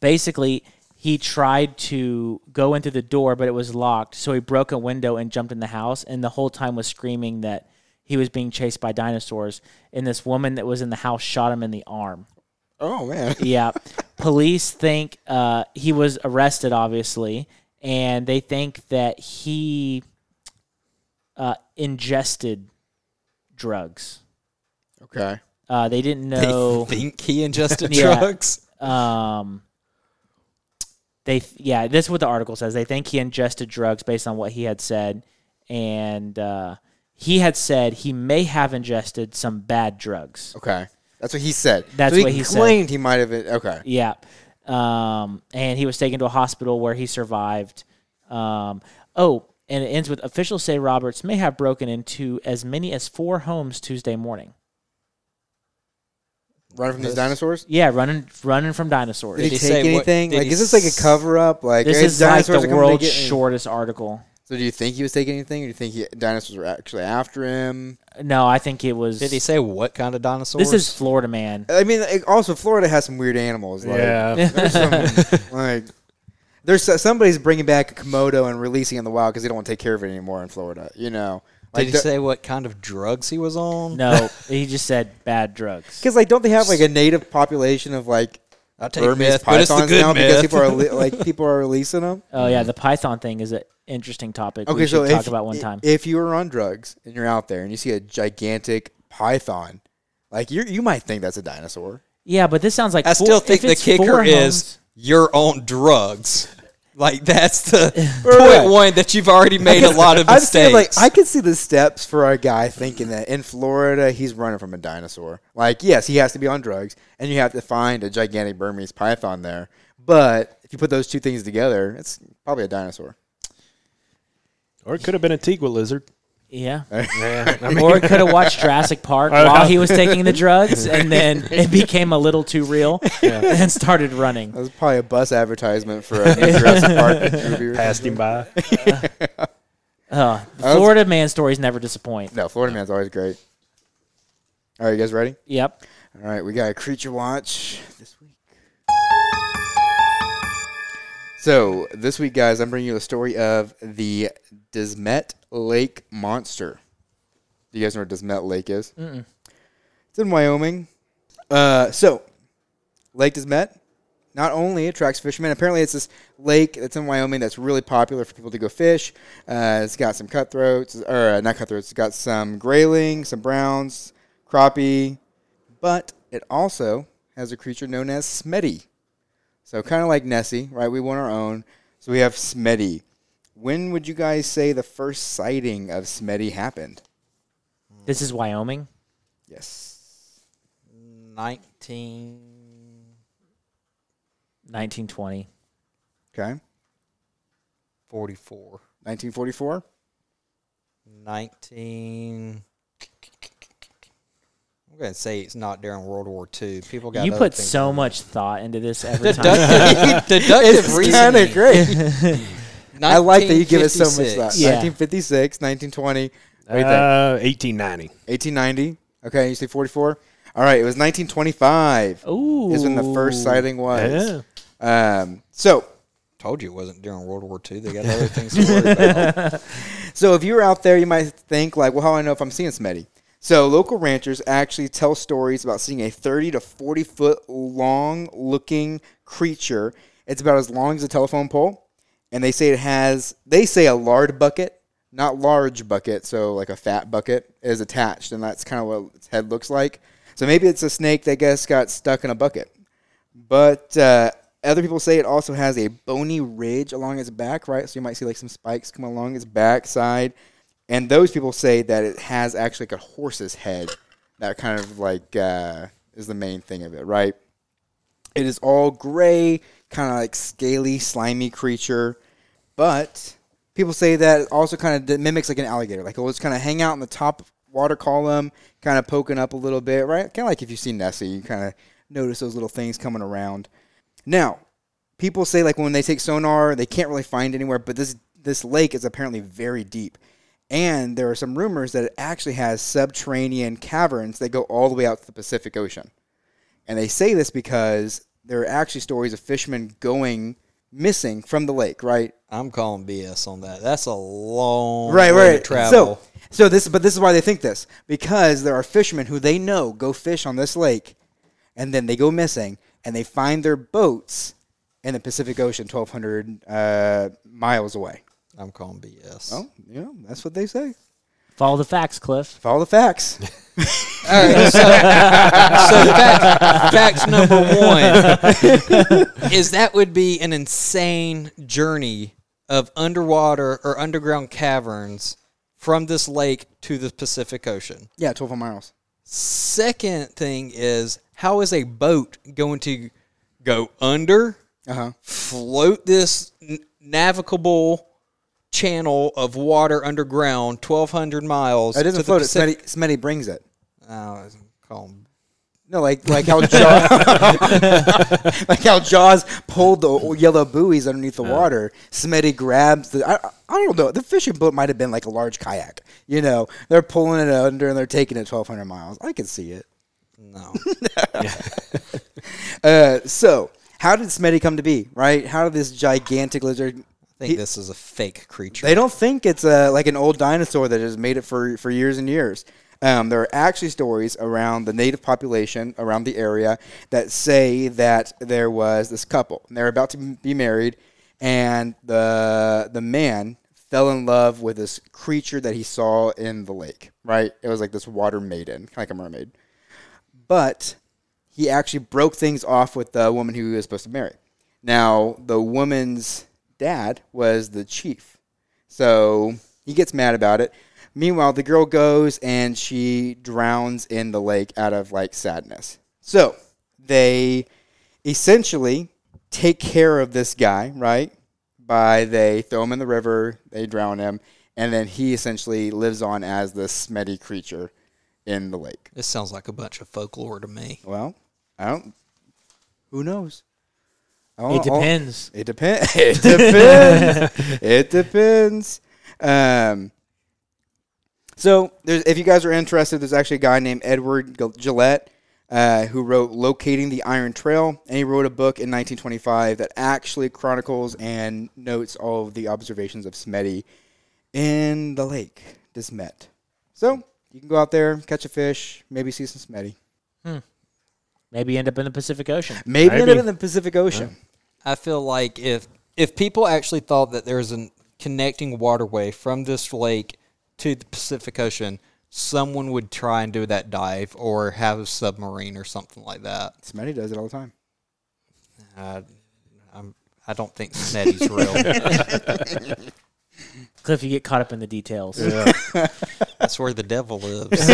basically, he tried to go into the door, but it was locked. So he broke a window and jumped in the house, and the whole time was screaming that he was being chased by dinosaurs. And this woman that was in the house shot him in the arm. Oh man. Yeah. Police think uh, he was arrested, obviously, and they think that he uh, ingested drugs. Okay. Uh, they didn't They know. think he ingested Yeah. drugs. um, they th- yeah, this is what the article says. They think he ingested drugs based on what he had said, and uh, he had said he may have ingested some bad drugs. Okay. That's what he said. That's so what he said. claimed he might have. Okay. Yeah. Um, and he was taken to a hospital where he survived. Um, oh, and it ends with officials say Roberts may have broken into as many as four homes Tuesday morning. Running from these dinosaurs. Yeah, running running from dinosaurs. Did he he take say what- anything? did Like, he is this like a cover up? Like, this hey, is like dinosaurs the are coming to world's get me? shortest article. So, do you think he was taking anything, or do you think he, dinosaurs were actually after him? No, I think it was. Did he say what kind of dinosaurs? This is Florida man. I mean, like, also Florida has some weird animals. Like, yeah. there's some, like there's so- somebody's bringing back a komodo and releasing it in the wild because they don't want to take care of it anymore in Florida. You know, Did like, he say what kind of drugs he was on? No, he just said bad drugs. Because like, don't they have like a native population of like I take Burmese meth, but it's the pythons good now because meth. people are li- like people are releasing them? Oh yeah, the Python thing is an interesting topic. Okay, we so should talk if, about one time. if you are on drugs and you're out there and you see a gigantic python, like you you might think that's a dinosaur. yeah, but this sounds like I four- still if think the kicker is homes- you're on drugs. Like that's the Right. point one that you've already made a lot of I mistakes. like I could see the steps for a guy thinking that in Florida he's running from a dinosaur. Like, yes, he has to be on drugs, and you have to find a gigantic Burmese python there. But if you put those two things together, it's probably a dinosaur. Or it could have been a tegu lizard. Yeah. Yeah. I mean, or could have watched Jurassic Park Uh, while he was taking the drugs, and then it became a little too real, and started running. That was probably a bus advertisement for a Jurassic Park movie. or passed something. him by. Uh, the Florida man stories never disappoint. No, Florida Man's always great. All right, you guys ready? Yep. All right, we got a creature watch this week. So this week, guys, I'm bringing you the story of the Desmet Lake monster. Do you guys know where Desmet Lake is? Mm-mm. It's in Wyoming. Uh, so Lake Desmet not only attracts fishermen. Apparently, it's this lake that's in Wyoming that's really popular for people to go fish. Uh, it's got some cutthroats, or uh, not cutthroats. It's got some grayling, some browns, crappie, but it also has a creature known as Smetty. So kind of like Nessie, right? We want our own. So we have Smetty. When would you guys say the first sighting of Smetty happened? This is Wyoming. Yes. 19. 1920. Okay. 44. 1944. 19. I'm going to say it's not during World War II. People got You put so in much thought into this every time. Deductive, deductive It's kind of reasoning. great. I like that you give us so much thought. Yeah. 1956, 1920, what do you think? Uh, 1890. 1890. Okay, you say 44. All right, it was 1925. Ooh. Is when the first sighting was. Yeah. Um, so, Told you it wasn't during World War II. They got other things to worry about. so if you were out there, you might think like, well, how do I know if I'm seeing Smetty? So local ranchers actually tell stories about seeing a 30 to 40 foot long looking creature. It's about as long as a telephone pole, and they say it has they say a lard bucket, not large bucket, so like a fat bucket is attached, and that's kind of what its head looks like. So maybe it's a snake that I guess got stuck in a bucket. But uh, other people say it also has a bony ridge along its back, right? So you might see like some spikes come along its back side. And those people say that it has actually like a horse's head. That kind of like uh, is the main thing of it, right? It is all gray, kind of like scaly, slimy creature. But people say that it also kind of mimics like an alligator. Like it'll just kind of hang out in the top water column, kind of poking up a little bit, right? Kind of like if you see Nessie, you kind of notice those little things coming around. Now, people say like when they take sonar, they can't really find anywhere, but this this lake is apparently very deep. And there are some rumors that it actually has subterranean caverns that go all the way out to the Pacific Ocean. And they say this because there are actually stories of fishermen going missing from the lake, right? I'm calling BS on that. That's a long right, way right. to travel. So, so this, but this is why they think this because there are fishermen who they know go fish on this lake, and then they go missing, and they find their boats in the Pacific Ocean, 1,200 uh, miles away. I'm calling BS. Well, you know, that's what they say. Follow the facts, Cliff. Follow the facts. All right, so, so fact, fact number one is that would be an insane journey of underwater or underground caverns from this lake to the Pacific Ocean. yeah, 1,200 miles. Second thing is how is a boat going to go under, Uh huh. float this n- navigable channel of water underground, twelve hundred miles? It doesn't float. Smitty, Smitty brings it. I call 'em No, like like how Jaws, like how Jaws pulled the yellow buoys underneath the water. Smitty grabs the. I, I don't know. The fishing boat might have been like a large kayak. You know, they're pulling it under and they're taking it twelve hundred miles. I can see it. No. Uh, so, how did Smitty come to be? Right? How did this gigantic lizard? Think this is a fake creature. They don't think it's a, like an old dinosaur that has made it for, for years and years. Um, there are actually stories around the native population around the area that say that there was this couple. And they're about to be married, and the the man fell in love with this creature that he saw in the lake. Right? It was like this water maiden, like a mermaid. But he actually broke things off with the woman who he was supposed to marry. Now, the woman's dad was the chief. So he gets mad about it. Meanwhile, the girl goes and she drowns in the lake out of like sadness. So they essentially take care of this guy, right? By they throw him in the river, they drown him, and then he essentially lives on as this smetty creature in the lake. This sounds like a bunch of folklore to me. Well, I don't. Who knows? I It don't- depends. It depends. It depends. it depends. Um, so, there's, if you guys are interested, there's actually a guy named Edward Gillette uh, who wrote "Locating the Iron Trail," and he wrote a book in 1925 that actually chronicles and notes all of the observations of Smetty in the lake Desmet. So, you can go out there, catch a fish, maybe see some Smetty. Maybe end up in the Pacific Ocean. Maybe, end up in the Pacific Ocean. I feel like if if people actually thought that there's a connecting waterway from this lake to the Pacific Ocean, someone would try and do that dive or have a submarine or something like that. Smetty does it all the time. Uh, I'm, I don't think Smetty's real. Cliff, you get caught up in the details. That's where the devil lives.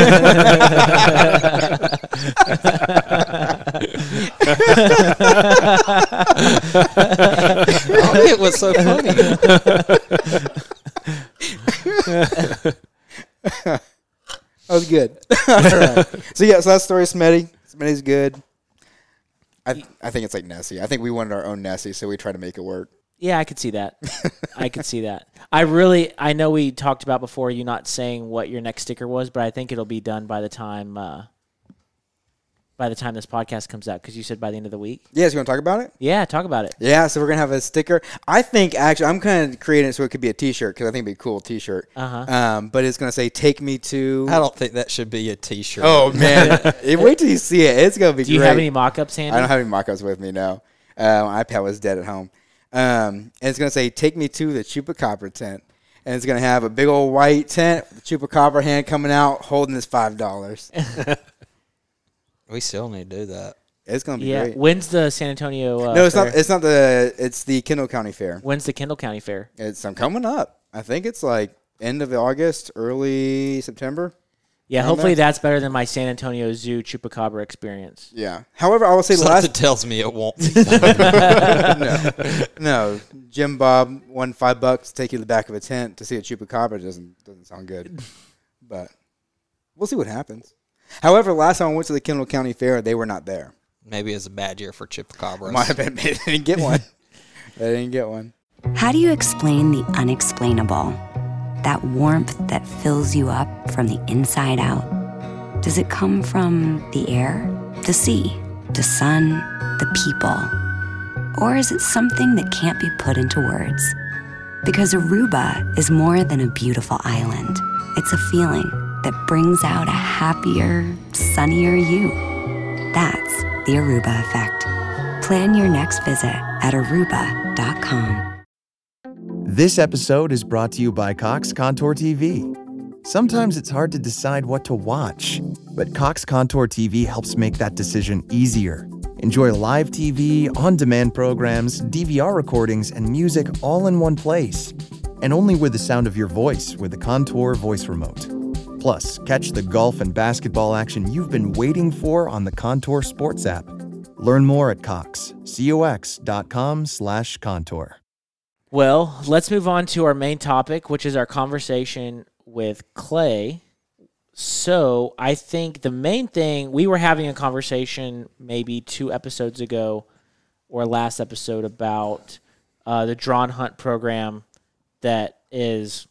oh, it was so funny. That was good. All right. So yeah, so that story, Smitty. Smitty's good. I I think it's like Nessie. I think we wanted our own Nessie, so we try to make it work. Yeah, I could see that. I could see that. I really, I know we talked about before you not saying what your next sticker was, but I think it'll be done by the time uh, by the time this podcast comes out because you said by the end of the week. Yeah, so you want to talk about it? Yeah, talk about it. Yeah, so we're gonna have a sticker. I think actually I'm kind of creating it so it could be a T-shirt because I think it'd be a cool T-shirt. Uh-huh. Um, but it's gonna say "Take me to." I don't think that should be a T-shirt. Oh man, wait till you see it. It's gonna be. Do you great. have any mock-ups handy? I don't have any mock-ups with me. No, uh, my iPad was dead at home. Um, and it's gonna say "Take me to the Chupacabra tent," and it's gonna have a big old white tent, with the Chupacabra hand coming out holding this five dollars. we still need to do that. It's gonna be yeah. great. When's the San Antonio? Uh, no, it's fair? not. It's not the. It's the Kendall County Fair. When's the Kendall County Fair? It's um, coming up. I think it's like end of August, early September. Yeah, Around hopefully there? that's better than my San Antonio Zoo Chupacabra experience. Yeah. However, I will say Something last tells me it won't. Be. no, no. Jim Bob won five bucks to take you to the back of a tent to see a chupacabra doesn't doesn't sound good, but we'll see what happens. However, last time I went to the Kendall County Fair, they were not there. Maybe it's a bad year for chupacabras. Might have been. They didn't get one. they didn't get one. How do you explain the unexplainable? That warmth that fills you up from the inside out? Does it come from the air, the sea, the sun, the people? Or is it something that can't be put into words? Because Aruba is more than a beautiful island, it's a feeling that brings out a happier, sunnier you. That's the Aruba effect. Plan your next visit at aruba.com. This episode is brought to you by Cox Contour TV. Sometimes it's hard to decide what to watch, but Cox Contour TV helps make that decision easier. Enjoy live TV, on demand programs, DVR recordings, and music all in one place. And only with the sound of your voice with the Contour voice remote. Plus, catch the golf and basketball action you've been waiting for on the Contour Sports app. Learn more at Cox, cox.com slash contour. Well, let's move on to our main topic, which is our conversation with Clay. So, I think the main thing we were having a conversation maybe two episodes ago or last episode about uh, the drawn hunt program that is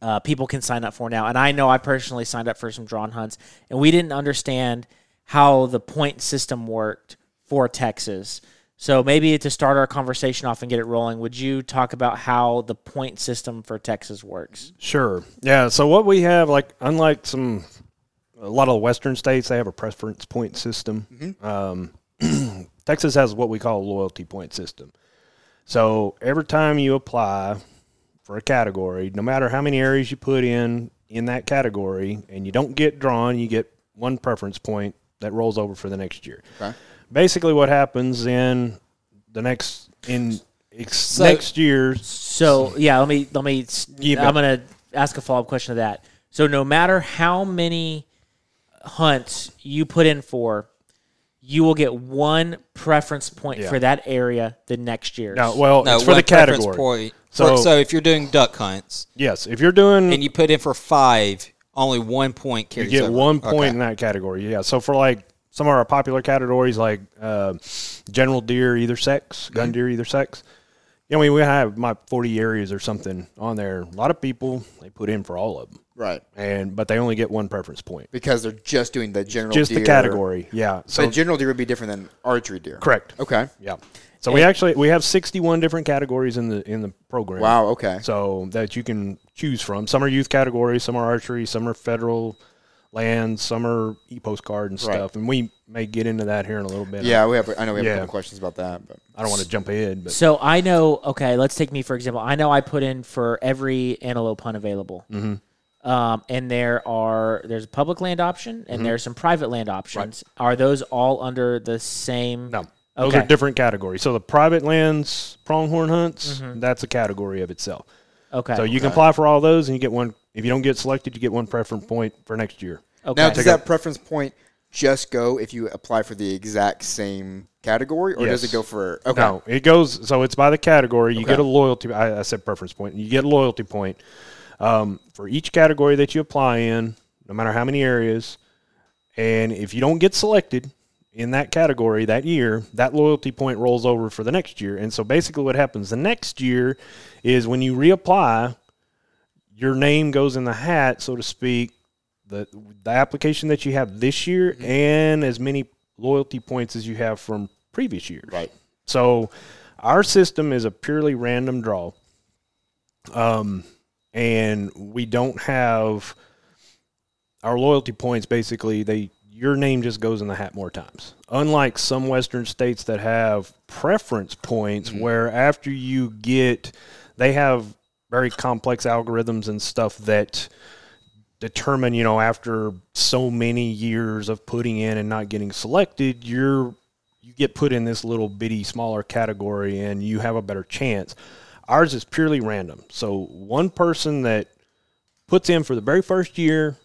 uh, people can sign up for now. And I know I personally signed up for some drawn hunts, and we didn't understand how the point system worked for Texas. So maybe to start our conversation off and get it rolling, would you talk about how the point system for Texas works? Sure. Yeah. So what we have, like, unlike some, a lot of the Western states, they have a preference point system. Um, Texas has what we call a loyalty point system. So every time you apply for a category, no matter how many areas you put in in that category, and you don't get drawn, you get one preference point that rolls over for the next year. Okay. Basically, what happens in the next in ex- So- next year's So yeah, let me let me. You I'm gonna ask a follow up question to that. So no matter how many hunts you put in for, you will get one preference point Yeah. for that area the next year. no, well, no, it's for the category. Point. So- So, so if you're doing duck hunts Yes, if you're doing and you put in for five, only one point carries. you get over. one point Okay. in that category. Yeah. So for like some of our popular categories, like uh, general deer either sex, Mm-hmm. gun deer either sex. You know, we we have my forty areas or something on there. A lot of people they put in for all of them, Right. and but they only get one preference point. Because they're just doing the general Just deer. the category. Yeah. So So general deer would be different than archery deer. correct. Okay. Yeah. So we actually we have sixty one different categories in the in the program. Wow. Okay. So that you can choose from. Some are youth categories, some are archery, some are federal lands, some are e postcard and Right. stuff. And we may get into that here in a little bit. Yeah, we have. I know we have a couple questions about that, but I don't want to jump ahead, but So I know. Okay, let's take me for example. I know I put in for every antelope hunt available. Mm-hmm. Um, and there are there's a public land option and there's some private land options. Are those all under the same? no. Those Okay. are different categories. So the private lands pronghorn hunts, Mm-hmm. that's a category of itself. Okay. So you can apply for all those and you get one if you don't get selected, you get one preference point for next year. okay. now does that preference point just go if you apply for the exact same category, or does it go for? Okay. No, it goes so it's by the category. You Okay. get a loyalty. I, I said preference point. You get a loyalty point um, for each category that you apply in, no matter how many areas. And if you don't get selected in that category that year, that loyalty point rolls over for the next year. And so basically, what happens the next year is when you reapply, your name goes in the hat, so to speak, the the application that you have this year and as many loyalty points as you have from previous years. Right. So our system is a purely random draw. Um, and we don't have our loyalty points basically they your name just goes in the hat more times. Unlike some western states that have preference points where after you get they have very complex algorithms and stuff that determine, you know, after so many years of putting in and not getting selected, you're you get put in this little bitty smaller category and you have a better chance. Ours is purely random. So one person that puts in for the very first year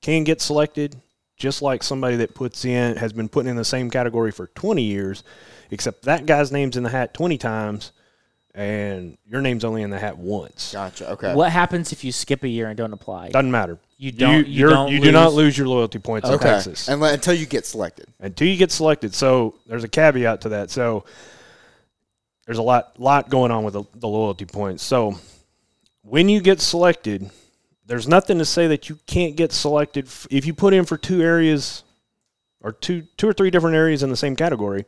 can get selected, just like somebody that puts in has been putting in the same category for 20 years, except that guy's name's in the hat 20 times and your name's only in the hat once. Gotcha. Okay. What happens if you skip a year and don't apply? Doesn't matter. You don't- you you're- don't you do not lose- lose your loyalty points in Okay. Texas And until you get selected. until you get selected. So there's a caveat to that. So there's a lot lot going on with the, the loyalty points. So when you get selected, there's nothing to say that you can't get selected f- if you put in for two areas or two two or three different areas in the same category.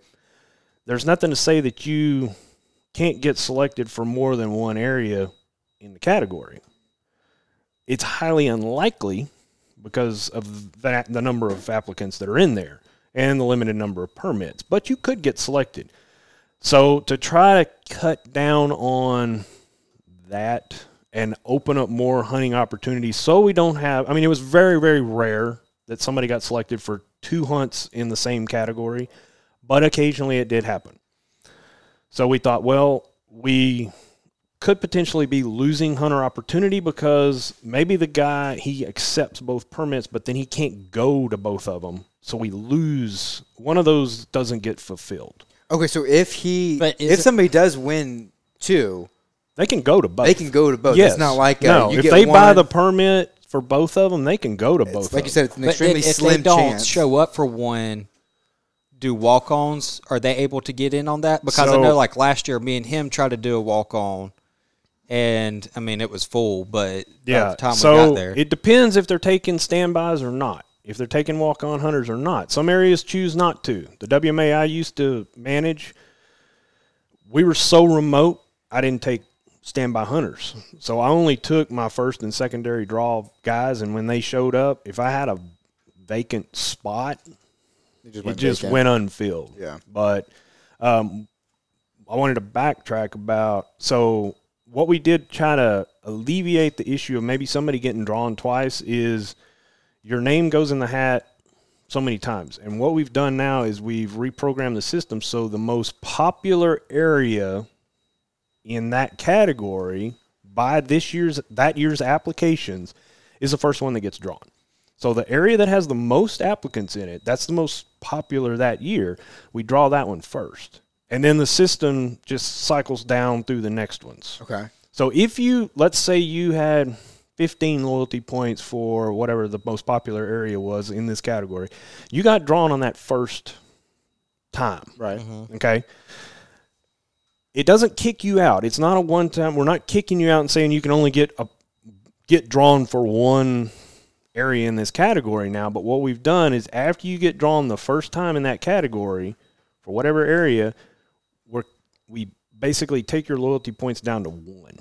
There's nothing to say that you can't get selected for more than one area in the category. It's highly unlikely because of that the number of applicants that are in there and the limited number of permits. But you could get selected. So to try to cut down on that and open up more hunting opportunities so we don't have I mean it was very very rare that somebody got selected for two hunts in the same category, but occasionally it did happen. So we thought, well, we could potentially be losing hunter opportunity because maybe the guy he accepts both permits, but then he can't go to both of them. So we lose one of those doesn't get fulfilled. Okay, so if he, But if somebody does win two, They can go to both. they can go to both. Yes. It's not like uh, no. you if get they buy the permit for both of them, they can go to both. like of you said, it's an extremely if, if slim they don't chance. show up for one, do walk-ons are they able to get in on that? Because I know, like last year, me and him tried to do a walk-on, and I mean it was full, but by Yeah. the time so we got there, it depends if they're taking standbys or not. If they're taking walk-on hunters or not. Some areas choose not to. The WMA I used to manage, we were so remote, I didn't take standby hunters. So I only took my first and secondary draw guys, and when they showed up, if I had a vacant spot, It just it went just went unfilled. Yeah. But um, I wanted to backtrack about so what we did try to alleviate the issue of maybe somebody getting drawn twice is your name goes in the hat so many times. And what we've done now is we've reprogrammed the system so the most popular area in that category by this year's that year's applications is the first one that gets drawn. So the area that has the most applicants in it, that's the most popular that year. We draw that one first. And then the system just cycles down through the next ones. Okay. So if you let's say you had 15 loyalty points for whatever the most popular area was in this category, you got drawn on that first time. Right. Mm-hmm. Okay. It doesn't kick you out. It's not a one time. We're not kicking you out and saying you can only get a get drawn for one area in this category now. But what we've done is after you get drawn the first time in that category for whatever area, we're we basically take your loyalty points down to one.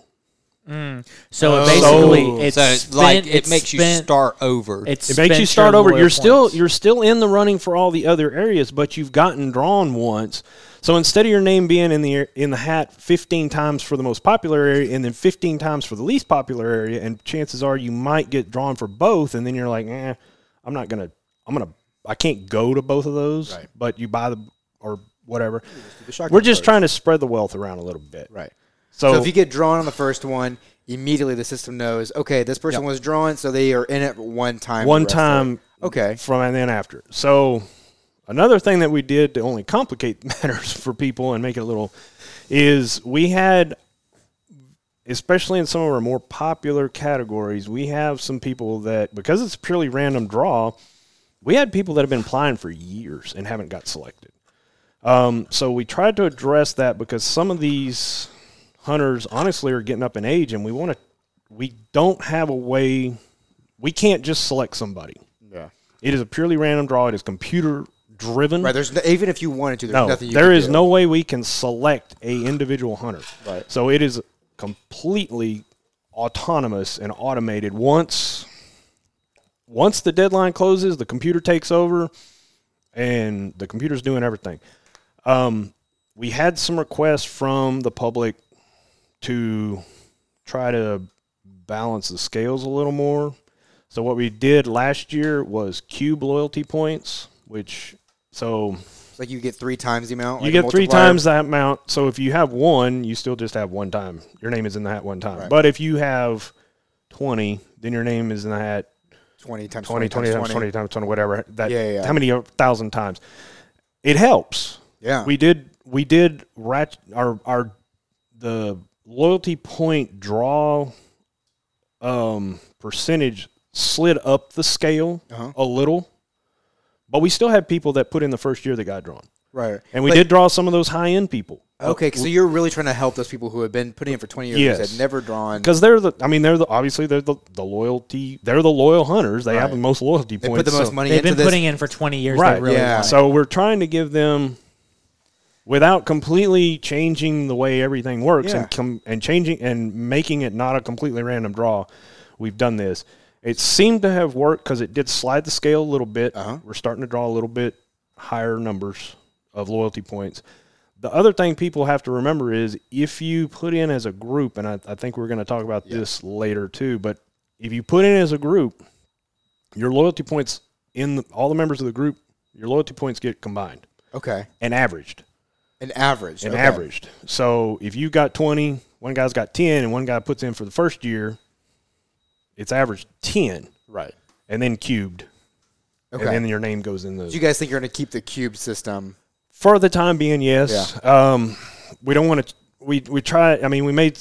Mm. So Oh. basically, it's so it's spent, like it it's makes you start over. It's It makes you start your over. You're still you're still in the running for all the other areas, but you've gotten drawn once. So instead of your name being in the in the hat 15 times for the most popular area and then 15 times for the least popular area, and chances are you might get drawn for both, and then you're like, eh, I'm not gonna, I'm gonna, I can't go to both of those. Right. But you buy the or whatever. The We're just first. trying to spread the wealth around a little bit. Right. So, So, if you get drawn on the first one, immediately the system knows, okay, this person was drawn, so they are in it one time. one the rest of time. Okay. from and then after. So another thing that we did to only complicate matters for people and make it a little is we had especially in some of our more popular categories, we have some people that because it's a purely random draw, we had people that have been applying for years and haven't got selected. Um, so we tried to address that because some of these hunters honestly are getting up in age and we want to we don't have a way we can't just select somebody. Yeah. It is a purely random draw. It is computer driven. Right. There's even if you wanted to, there's no, nothing you there is do. no way we can select a individual hunter. Right. So it is completely autonomous and automated. Once once the deadline closes, the computer takes over, and the computer's doing everything. Um, we had some requests from the public to try to balance the scales a little more. So what we did last year was cube loyalty points, which so It's like you get three times the amount. you like get three times that amount. So if you have one, you still just have one time. Your name is in the hat one time. Right. But if you have 20, then your name is in the hat 20 times 20, 20, times 20 times 20, whatever. That, Yeah, yeah. How many thousand times? It helps. Yeah. We did, we did rat, our, our, the loyalty point draw um, percentage slid up the scale Uh-huh. a little, but we still had people that put in the first year that got drawn. right. And we But- did draw some of those high end people. Okay, so you're really trying to help those people who have been putting in for 20 years Yes. that had never drawn. Because they're the, I mean, they're the obviously they're the, the loyalty, they're the loyal hunters. They have the most loyalty They points. put the most so- money They've into been this. putting in for 20 years. right? Really yeah. want. So we're trying to give them, without completely changing the way everything works Yeah. and com- and changing and making it not a completely random draw. We've done this. It seemed to have worked because it did slide the scale a little bit. Uh-huh. We're starting to draw a little bit higher numbers of loyalty points. The other thing people have to remember is if you put in as a group, and I, I think we're going to talk about this later too, but if you put in as a group, your loyalty points in the, all the members of the group, your loyalty points get combined Okay. and averaged An average. and okay. averaged. So if you got 20, one guy's got 10, and one guy puts in for the first year, it's averaged 10 Right. and then cubed. Okay. And then your name goes in the. Do you guys think you're going to keep the cube system? For the time being, yes. Um, we don't want to. We we try. I mean, we made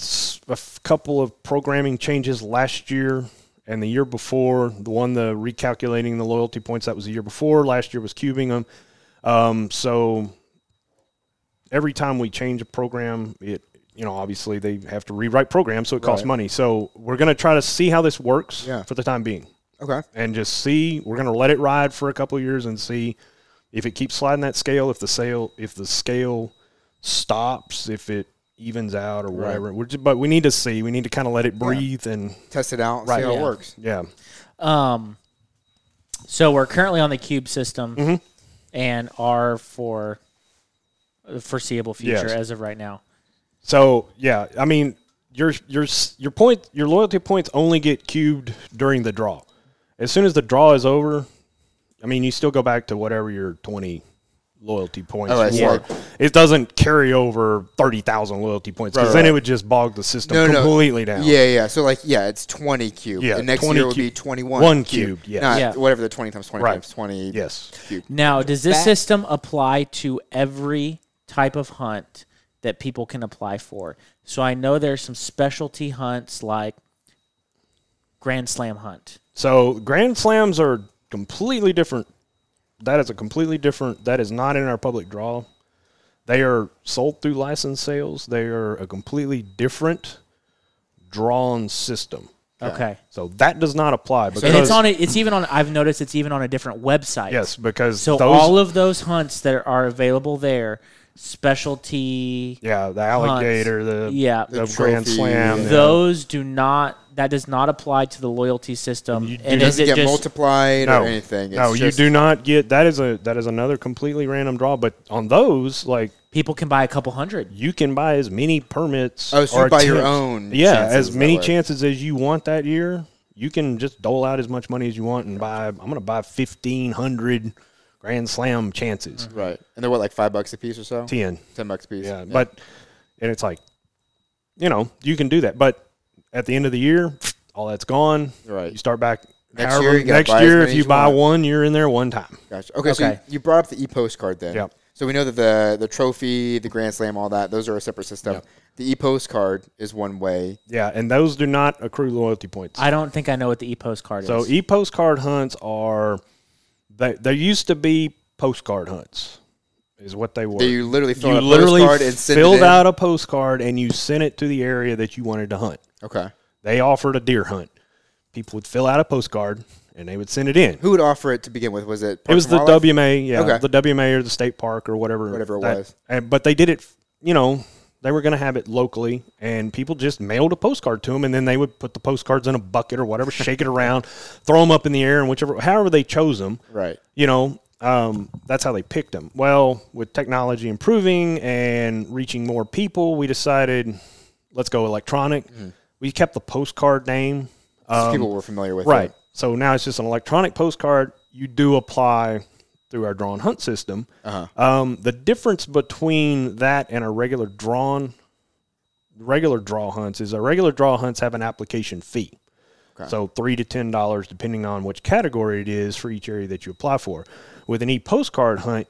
a couple of programming changes last year and the year before. The one, the recalculating the loyalty points, that was the year before. Last year was cubing them. Um, so every time we change a program, it you know obviously they have to rewrite programs, so it costs Right. money. So we're going to try to see how this works Yeah. for the time being Okay. and just see. We're going to let it ride for a couple of years and see if it keeps sliding that scale. If the sale, if the scale stops, if it evens out or Right. whatever. We're just, but we need to see. We need to kind of let it breathe and Test it out and Right. see how Yeah. it works. yeah. Um, so we're currently on the cube system Mhm. and are for the foreseeable future Yes. as of right now. So yeah, I mean your your your point your loyalty points only get cubed during the draw. As soon as the draw is over, I mean you still go back to whatever your twenty loyalty points Oh, I see. were. It doesn't carry over thirty thousand loyalty points because Right, then it would just bog the system No, no. completely down. Yeah, yeah. So like, yeah, it's 20 cube. Yeah, And next 20 year will be 21 One cube. cubed, yes. Not Yeah. whatever the 20 times 20 Right. times 20 Yes. cube. Now, does this Back- system apply to every type of hunt that people can apply for? So I know there's some specialty hunts like Grand Slam hunt. So grand slams are completely different. That is a completely different. That is not in our public draw. They are sold through license sales. They are a completely different drawn system. Okay. So that does not apply because And it's on it. It's even on. I've noticed it's even on a different website. yes because So those, all of those hunts that are available there, specialty, yeah the alligator the yeah, the, The grand trophy, slam yeah. yeah. those do not. That does not apply to the loyalty system. You do and It is doesn't it get just multiplied no or anything. It's no you do not get that is a that is another completely random draw but on those like people can buy a couple hundred? you can buy as many permits. Oh, so or you buy your own Yeah, as many chances as you want that year. You can just dole out as much money as you want and buy. I'm going to buy fifteen hundred Grand Slam chances. Right. And they're what, like five bucks a piece or so? Ten. 10 bucks a piece. Yeah, but and it's like, you know, you can do that. But at the end of the year, all that's gone. Right. You start back. Next however- year, you next year, if you you buy want. one, you're in there one time. Gotcha. Okay, so Okay. you, you brought up the e postcard then. Yep. So we know that the the trophy, the Grand Slam, all that, those are a separate system. Yep. The e postcard is one way. Yeah, and those do not accrue loyalty points. I don't think I know what the e postcard So is. So e postcard hunts are they there used to be postcard hunts is what they were. That you literally fill you out a literally postcard and filled it in. out a postcard and you sent it to the area that you wanted to hunt. Okay. They offered a deer hunt. people would fill out a postcard and they would send it in. Who would offer it to begin with? Was it? It was the? WMA, yeah, Okay. the WMA or the state park or whatever, Whatever it was. And, but they did it, you know, they were going to have it locally, and people just mailed a postcard to them, and then they would put the postcards in a bucket or whatever, shake it around, throw them up in the air, and whichever, however they chose them, Right. you know, um, that's how they picked them. Well, with technology improving and reaching more people, we decided let's go electronic. We kept the postcard name. Um, people were familiar with Right. it. So now it's just an electronic postcard. You do apply through our drawn hunt system. Uh-huh. Um, the difference between that and a regular drawn, regular draw hunts is our regular draw hunts have an application fee. Okay. So three to ten dollars, depending on which category it is for each area that you apply for. With an e postcard hunt,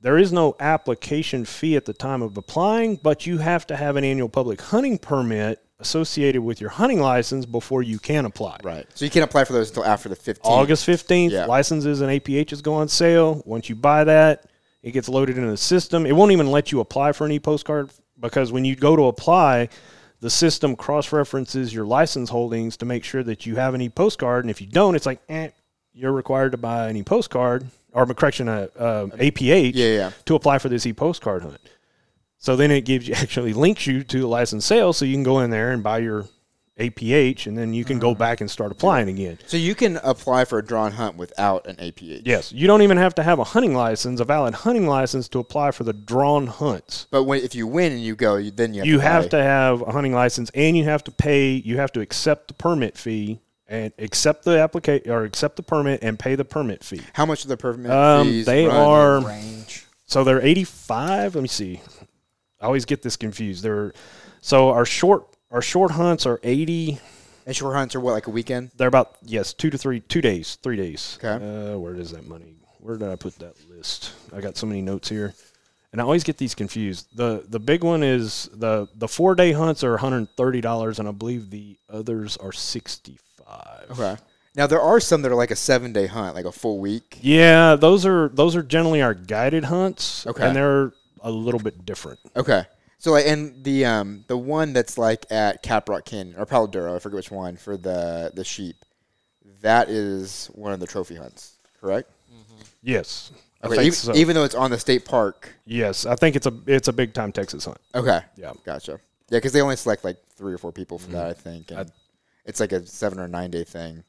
there is no application fee at the time of applying, but you have to have an annual public hunting permit associated with your hunting license before you can apply. Right. So you can't apply for those until after the 15th. August 15th, Yeah. licenses and APHs go on sale. Once you buy that, it gets loaded into the system. It won't even let you apply for an e postcard because when you go to apply, the system cross references your license holdings to make sure that you have an e postcard. And if you don't, it's like, eh, you're required to buy an e postcard or correction, a, a APH Yeah, yeah. to apply for this e postcard hunt. So then it gives you actually links you to the license sale so you can go in there and buy your APH and then you can go back and start applying again. So you can apply for a drawn hunt without an APH. Yes, you don't even have to have a hunting license, a valid hunting license to apply for the drawn hunts. But when, if you win and you go, you, then you have You to have to have a hunting license and you have to pay, you have to accept the permit fee and accept the application or accept the permit and pay the permit fee. How much of the permit Um, fees they run? are Range. so they're 85, let me see. I always get this confused. They're so our short our short hunts are 80 And short hunts are what, like a weekend? They're about yes, two to three, two days, three days. Okay. Uh, where does that money? Where did I put that list? I got so many notes here, and I always get these confused. the The big one is the the four day hunts are one hundred thirty dollars, and I believe the others are sixty five. Okay. Now there are some that are like a seven day hunt, like a full week. Yeah, those are those are generally our guided hunts. Okay. and they're a little bit different. Okay. So like, and the um the one that's like at Caprock Canyon or Palo Duro, I forget which one for the the sheep. That is one of the trophy hunts, correct? Yes, I Okay. think Even, so. even though it's on the state park. yes, I think it's a it's a big time Texas hunt. Okay. Yeah. Gotcha. Yeah, because they only select like three or four people for that, I think. And Mm-hmm. I- it's like a seven or nine day thing.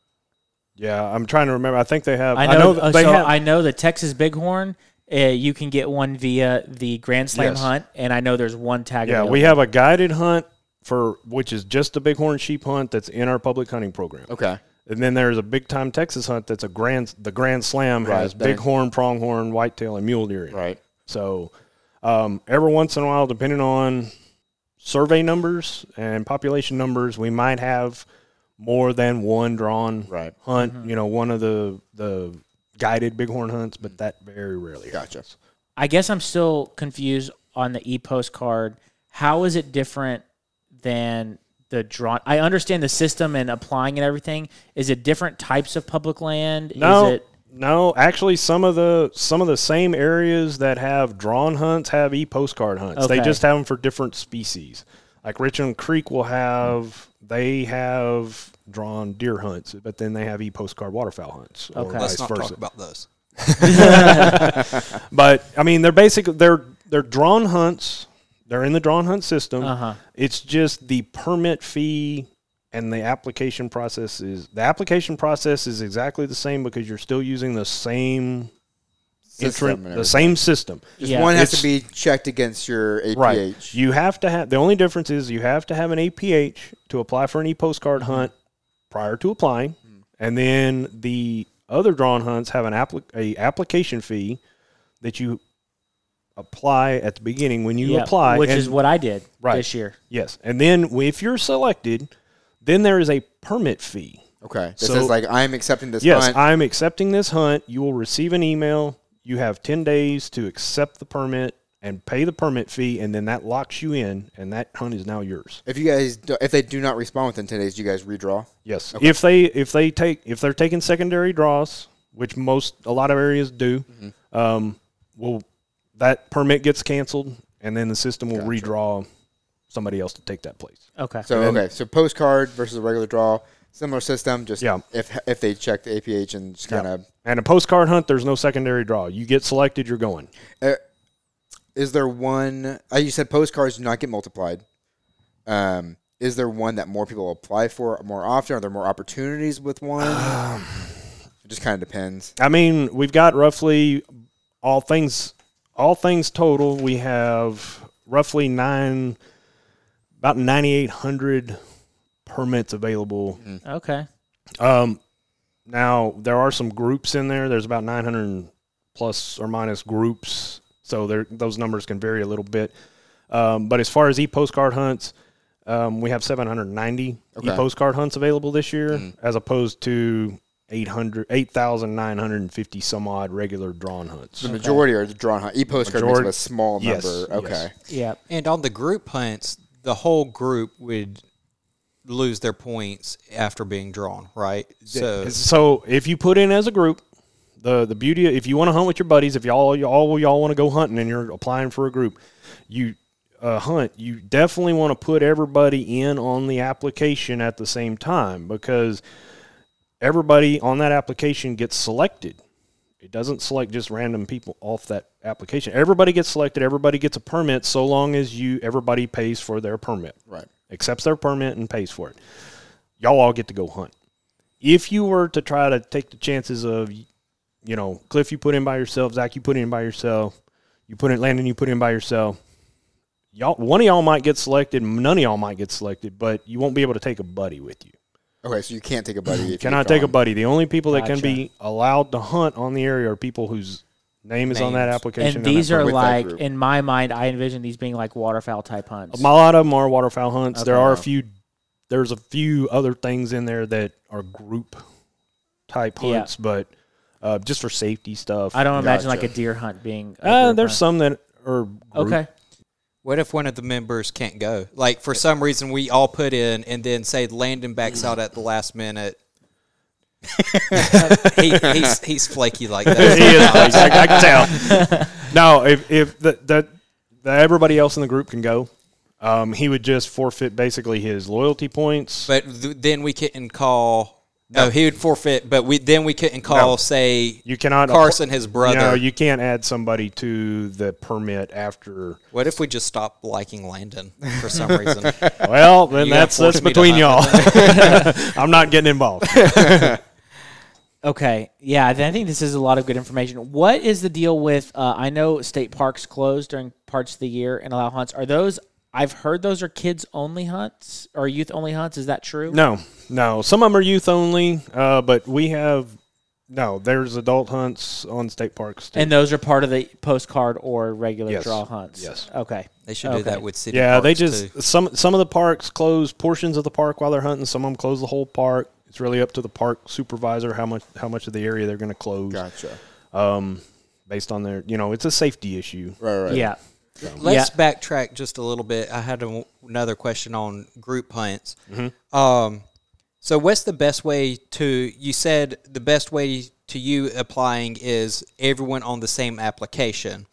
Yeah, I'm trying to remember. I think they have. I know. uh, they so have. I know the Texas Bighorn. Uh, you can get one via the Grand Slam Yes. hunt, and I know there's one tag. Yeah, we have a guided hunt for which is just a bighorn sheep hunt that's in our public hunting program. Okay. And then there's a big time Texas hunt that's a grand the Grand Slam Right, has that- bighorn, pronghorn, whitetail, and mule deer. in it. Right. So um, every once in a while, depending on survey numbers and population numbers, we might have more than one drawn Right. hunt. You know, one of the the guided bighorn hunts, but that very rarely. Gotcha. happens. I guess I'm still confused on the e postcard. How is it different than the drawn? I understand the system and applying and everything. Is it different types of public land? No, Is it no. Actually, some of the some of the same areas that have drawn hunts have e postcard hunts. They just have them for different species. Like Richland Creek will have they have drawn deer hunts, but then they have e postcard waterfowl hunts. Or Okay. vice Let's not versa. talk about those. But I mean, they're basically they're they're drawn hunts. They're in the drawn hunt system. Uh-huh. It's just the permit fee and the application process is the application process is exactly the same because you're still using the same System entrant, the same system. Just Yeah. one has It's- to be checked against your APH. Right. You have to have the only difference is you have to have an APH to apply for an e postcard hunt prior to applying, and then the other drawn hunts have an appli- a application fee that you apply at the beginning when you Yeah, apply, which and- is what I did Right. this year. yes, and then if you're selected, then there is a permit fee. Okay. That So- says like I'm accepting this Yes, hunt. I'm accepting this hunt. You will receive an email. You have 10 days to accept the permit and pay the permit fee, and then that locks you in, and that hunt is now yours. if you guys do, if they do not respond within ten days, you guys redraw. Yes. If they if they take if they're taking secondary draws, which most a lot of areas do, Mm-hmm. um, will that permit gets canceled, and then the system will redraw somebody else to take that place. Okay. So then- okay, so postcard versus a regular draw. Similar system, just Yeah. if if they check the APH and just kind of. And a postcard hunt, there's no secondary draw. You get selected, you're going. Is there one? Uh, you said postcards do not get multiplied. Um, is there one that more people apply for more often? Are there more opportunities with one? it just kind of depends. I mean, we've got roughly all things, all things total. We have roughly nine, about 9,800 permits available. Okay. Um, now there are some groups in there. There's about 900 plus or minus groups, so those numbers can vary a little bit. Um, but as far as e postcard hunts, um, we have 790 Okay. e postcard hunts available this year, as opposed to 800, 8,950 some odd regular drawn hunts. The majority are the drawn hunt. E postcard makes a small number. yes. Okay. Yeah. And on the group hunts, the whole group would lose their points after being drawn, right? So So if you put in as a group, the the beauty if you want to hunt with your buddies, if y'all y'all y'all want to go hunting and you're applying for a group, you uh, hunt. You definitely want to put everybody in on the application at the same time because everybody on that application gets selected. It doesn't select just random people off that application. Everybody gets selected. Everybody gets a permit so long as you everybody pays for their permit Right. accepts their permit and pays for it. Y'all all get to go hunt. If you were to try to take the chances of, you know, Cliff, you put in by yourself, Zach, you put in by yourself, you put in Landon, you put in by yourself. Y'all, one of y'all might get selected, none of y'all might get selected, but you won't be able to take a buddy with you. Okay, so you can't take a buddy. If you Cannot take a buddy. The only people that can Gotcha. be allowed to hunt on the area are people whose name is on that Names. application. And that these are with that like, group. in my mind, I envision these being like waterfowl type hunts. A lot of them are waterfowl hunts. there Okay. are a few. There's a few other things in there that are group type Yeah. hunts, but uh, just for safety stuff. I don't imagine like a deer hunt being. a Uh, group there's hunt. some that are group. Okay. what if one of the members can't go? Like for some reason we all put in and then say Landon backs out at the last minute. he, he's he's flaky like that. he is. I, I can tell. No, if if the, the, the everybody else in the group can go, um, he would just forfeit basically his loyalty points. But th- then we couldn't call. No, he would forfeit. But we then we couldn't call. No. Say you cannot Carson, his brother. No, you can't add somebody to the permit after. what if we just stop liking Landon for some reason? Well, then You gotta that's force that's me to between y'all. I'm not getting involved. Okay. Yeah, then I think this is a lot of good information. What is the deal with? Uh, I know state parks close during parts of the year and allow hunts. Are those? I've heard those are kids only hunts or youth only hunts. Is that true? No, no. Some of them are youth only, uh, but we have no. There's adult hunts on state parks too. And those are part of the postcard or regular Yes. draw hunts. Yes. Okay. They should do Okay. that with city. yeah, they parks, just too. some some of the parks close portions of the park while they're hunting. Some of them close the whole park. It's really up to the park supervisor how much how much of the area they're going to close, Gotcha. um, based on their you know it's a safety issue. Right, right. Yeah. Let's Yeah. backtrack just a little bit. I had a, another question on group hunts. Mm-hmm. Um, so, what's the best way to? You said the best way to you applying is everyone on the same application.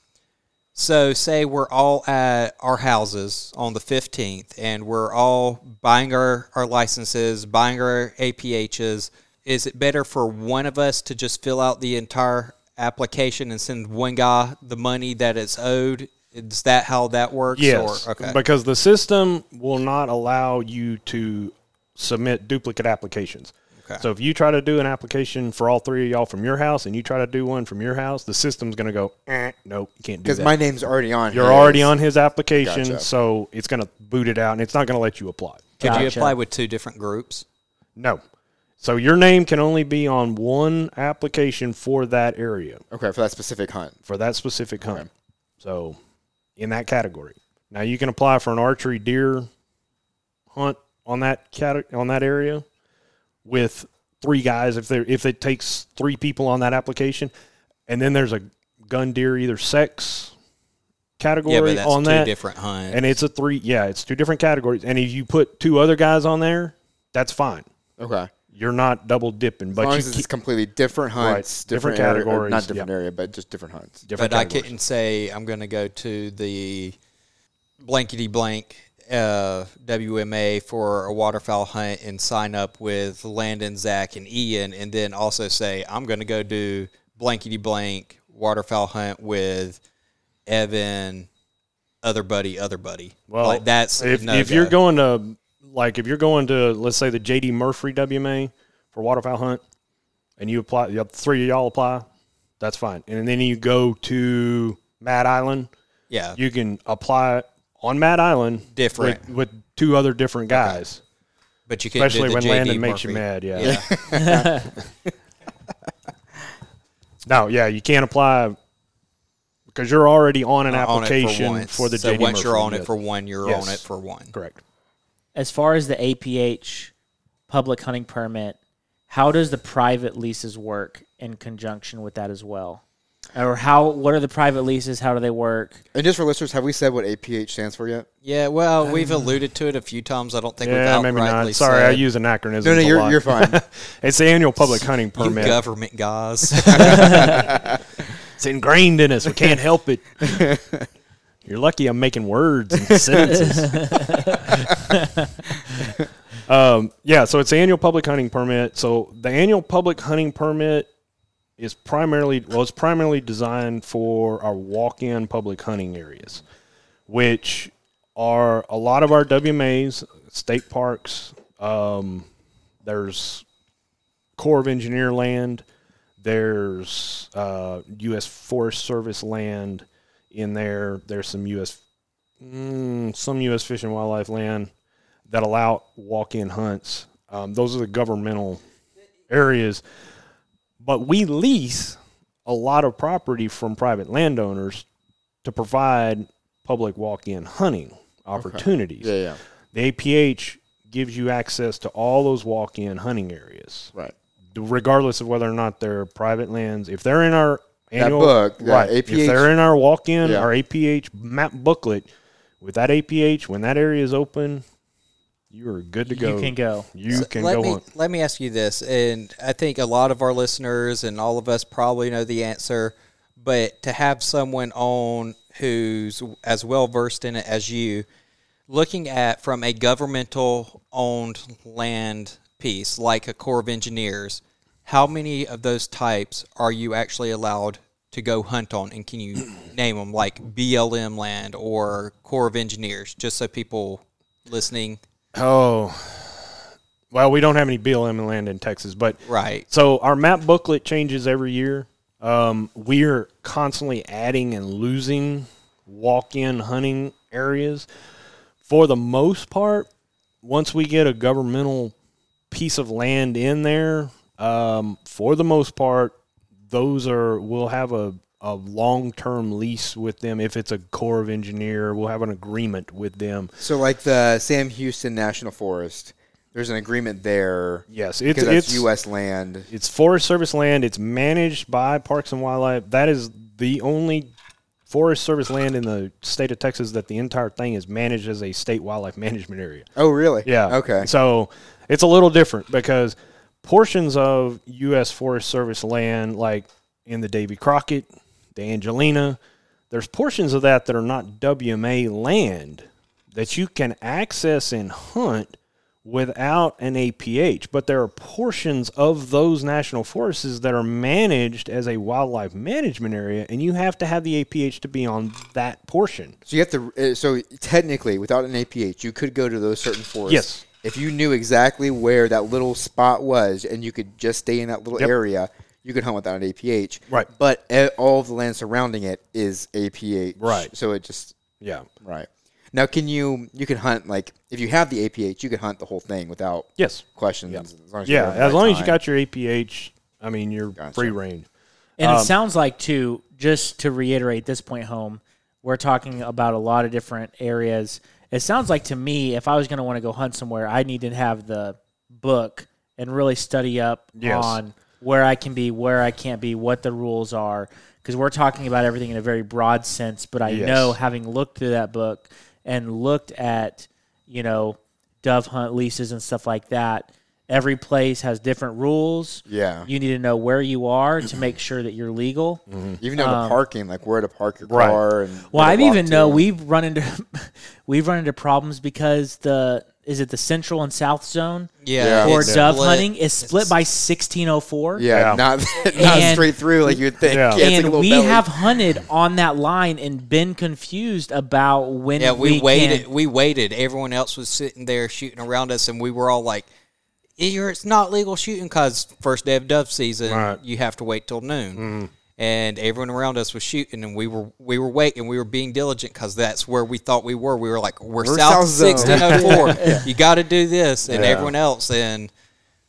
So, say we're all at our houses on the 15th and we're all buying our, our licenses, buying our APHs. Is it better for one of us to just fill out the entire application and send one guy the money that it's owed? Is that how that works? Yes, Or, okay. because the system will not allow you to submit duplicate applications. Okay. So if you try to do an application for all three of y'all from your house, and you try to do one from your house, the system's going to go, eh, nope, you can't do Because my name's already on. You're his. already on his application, Gotcha. so it's going to boot it out, and it's not going to let you apply. Could you apply with two different groups? No. So your name can only be on one application for that area, Okay, for that specific hunt. for that specific hunt. So in that category. Now you can apply for an archery deer hunt on that cate- on that area with three guys if there if it takes three people on that application, and then there's a gun deer either sex category Yeah, but that's on two that, different hunts. and it's a three. Yeah, it's two different categories, and if you put two other guys on there, that's fine. Okay. You're not double dipping, As but long you as it's keep completely different hunts, different area- or categories, not different yeah. area, but just different hunts. different but I categories. couldn't say I'm going to go to the blankety blank uh, WMA for a waterfowl hunt and sign up with Landon, Zach, and Ian, and then also say I'm going to go do blankety blank waterfowl hunt with Evan, other buddy, other buddy. Well, like that's if, no if you're going to like if you're going to let's say the JD Murphy WMA for waterfowl hunt, and you apply, the three of y'all apply, that's fine. And then you go to Mad Island, yeah, you can apply on Mad Island Different. with, with two other different guys. but you can't Especially do the when JD Landon makes you mad, yeah. No, yeah, you can't apply because you're already on an Uh, on for application for, the so JD once you're Murphy, on it for one, you're Yes. on it for one. correct. As far as the APH public hunting permit, how does the private leases work in conjunction with that as well? Or how? What are the private leases? How do they work? And just for listeners, have we said what APH stands for yet? Yeah, well, we've alluded to it a few times. I don't think Yeah, we've maybe outrightly not. Sorry, I said, use anachronisms. No, no, you're lot. you're fine. It's the annual public hunting you permit. government guys. It's ingrained in us. We can't help it. You're lucky I'm making words and sentences. um, yeah, so it's the annual public hunting permit. So the annual public hunting permit is primarily well, it's primarily designed for our walk-in public hunting areas, which are a lot of our WMAs, state parks. Um, there's Corps of Engineer land. There's uh, U.S. Forest Service land in there. There's some U.S. Mm, some U.S. Fish and Wildlife land that allow walk-in hunts. Um, those are the governmental areas, but we lease a lot of property from private landowners to provide public walk-in hunting opportunities. yeah, yeah. The APH gives you access to all those walk-in hunting areas Right. regardless of whether or not they're private lands. If they're in our annual book, yeah, right? APH if they're in our walk-in, Yeah. our APH map booklet, with that APH, when that area is open, you are good to go. You can go. You So can let go me hunt. let me ask you this, and I think a lot of our listeners and all of us probably know the answer, but to have someone on who's as well versed in it as you, looking at from a governmental owned land piece like a Corps of Engineers, how many of those types are you actually allowed to go hunt on, and can you name them like BLM land or Corps of Engineers, just so people listening, Oh, well, we don't have any BLM land in Texas, but right? So our map booklet changes every year. Um, we're constantly adding and losing walk-in hunting areas. For the most part, once we get a governmental piece of land in there, um, for the most part, those are we'll have a, a long-term lease with them. If it's a Corps of Engineer, we'll have an agreement with them. So like the Sam Houston National Forest, there's an agreement there. Yes, it's it's U.S. land. It's Forest Service land. It's managed by Parks and Wildlife. That is the only Forest Service land in the state of Texas that the entire thing is managed as a state wildlife management area. Oh, really? Yeah. Okay. So it's a little different because portions of U.S. Forest Service land, like in the Davy Crockett, the Angelina, there's portions of that that are not WMA land that you can access and hunt without an APH. But there are portions of those national forests that are managed as a wildlife management area, and you have to have the APH to be on that portion. So you have to. Uh, so technically, without an APH, you could go to those certain forests. Yes. If you knew exactly where that little spot was, and you could just stay in that little Yep. area, you could hunt without an APH. Right. But uh, all of the land surrounding it is APH. Right. So it just Yeah. right. Now, can you you can hunt like if you have the APH, you can hunt the whole thing without Yes. questions. As long as you're Yeah, there at the as long as you got your APH, I mean, you're Gotcha. free range. And Um, it sounds like too, just to reiterate this point home, we're talking about a lot of different areas. It sounds like to me, if I was going to want to go hunt somewhere, I need to have the book and really study up Yes. on where I can be, where I can't be, what the rules are. Because we're talking about everything in a very broad sense, but I Yes. know having looked through that book and looked at, you know, dove hunt leases and stuff like that, every place has different rules. Yeah. You need to know where you are to make sure that you're legal. even know the um, parking, like where to park your Right. car, and Well, I to walk even know to. we've run into we've run into problems because the is it the central and south zone Yeah, for it's dove split. hunting is split It's- by 1604. Yeah, Yeah. not not And- straight through like you'd think. Yeah. Yeah, it's like and we belly. have hunted on that line and been confused about when Yeah, we, can- waited. We waited. Everyone else was sitting there shooting around us, and we were all like, "You're it's not legal shooting because first day of dove season, Right. you have to wait till noon." Mm-hmm. And everyone around us was shooting, and we were we were waiting. We were being diligent because that's where we thought we were. We were like, "We're, We're south south zone." sixteen oh four. You got to do this." And Yeah. everyone else, and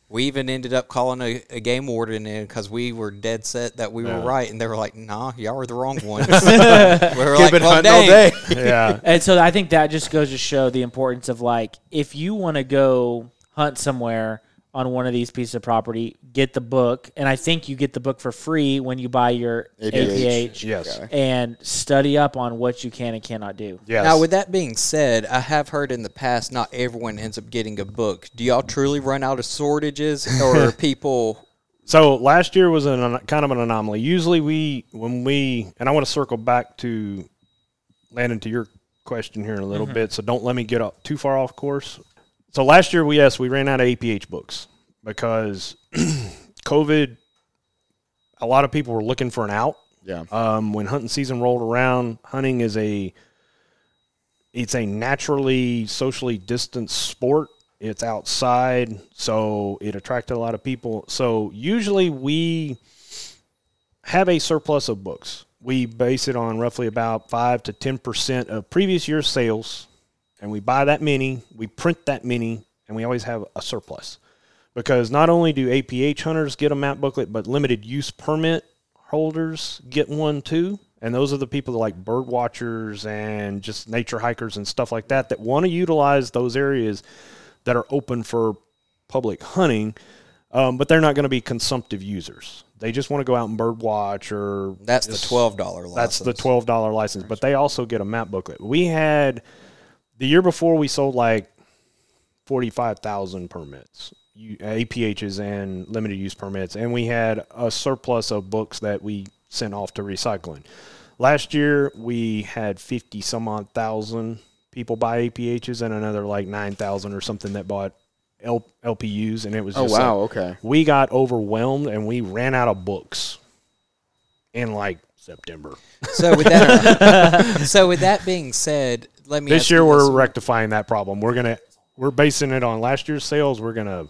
we even ended up calling a, a game warden in because we were dead set that we were right, and they were like, "Nah, y'all were the wrong ones." we were Could've like, "Well, hunting all day. yeah. And so I think that just goes to show the importance of like if you want to go hunt somewhere on one of these pieces of property, get the book, and I think you get the book for free when you buy your APH. APH, Yes. and study up on what you can and cannot do. Yes. Now, with that being said, I have heard in the past not everyone ends up getting a book. Do y'all truly run out of shortages, or people? So last year was an, kind of an anomaly. Usually we, when we, and I want to circle back to Landon to your question here in a little mm-hmm. bit. So don't let me get up too far off course. So last year we yes we ran out of APH books because COVID. A lot of people were looking for an out. Yeah. Um, when hunting season rolled around, hunting is a it's a naturally socially distanced sport. It's outside, so it attracted a lot of people. So usually we have a surplus of books. We base it on roughly about five to ten percent of previous year's sales, and we buy that many, we print that many, and we always have a surplus. Because not only do APH hunters get a map booklet, but limited use permit holders get one too. And those are the people that like bird watchers and just nature hikers and stuff like that that want to utilize those areas that are open for public hunting, um, but they're not going to be consumptive users. They just want to go out and bird watch or That's the twelve dollar. that's the twelve dollar license, but they also get a map booklet. We had the year before we sold like forty five thousand permits, APHs and limited use permits, and we had a surplus of books that we sent off to recycling. Last year we had fifty some odd thousand people buy APHs and another like nine thousand or something that bought L- LPUs, and it was Oh just like- wow. okay. we got overwhelmed and we ran out of books in like September. So with that, so with that being said, let me. this ask year you we're this. rectifying that problem. We're gonna we're basing it on last year's sales. We're gonna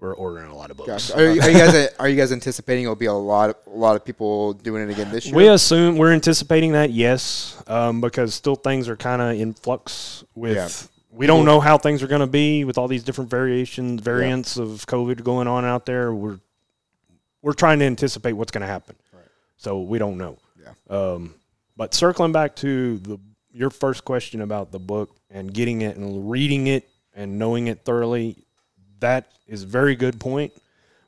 we're ordering a lot of books. Gotcha. Are, you- are you guys are you guys anticipating it'll be a lot of, a lot of people doing it again this year? We assume we're anticipating that, yes, um, because still things are kind of in flux. With Yeah. we don't know how things are going to be with all these different variations, variants of COVID going on out there. We're we're trying to anticipate what's going to happen. So we don't know. Yeah. Um, but circling back to the your first question about the book and getting it and reading it and knowing it thoroughly, that is a very good point.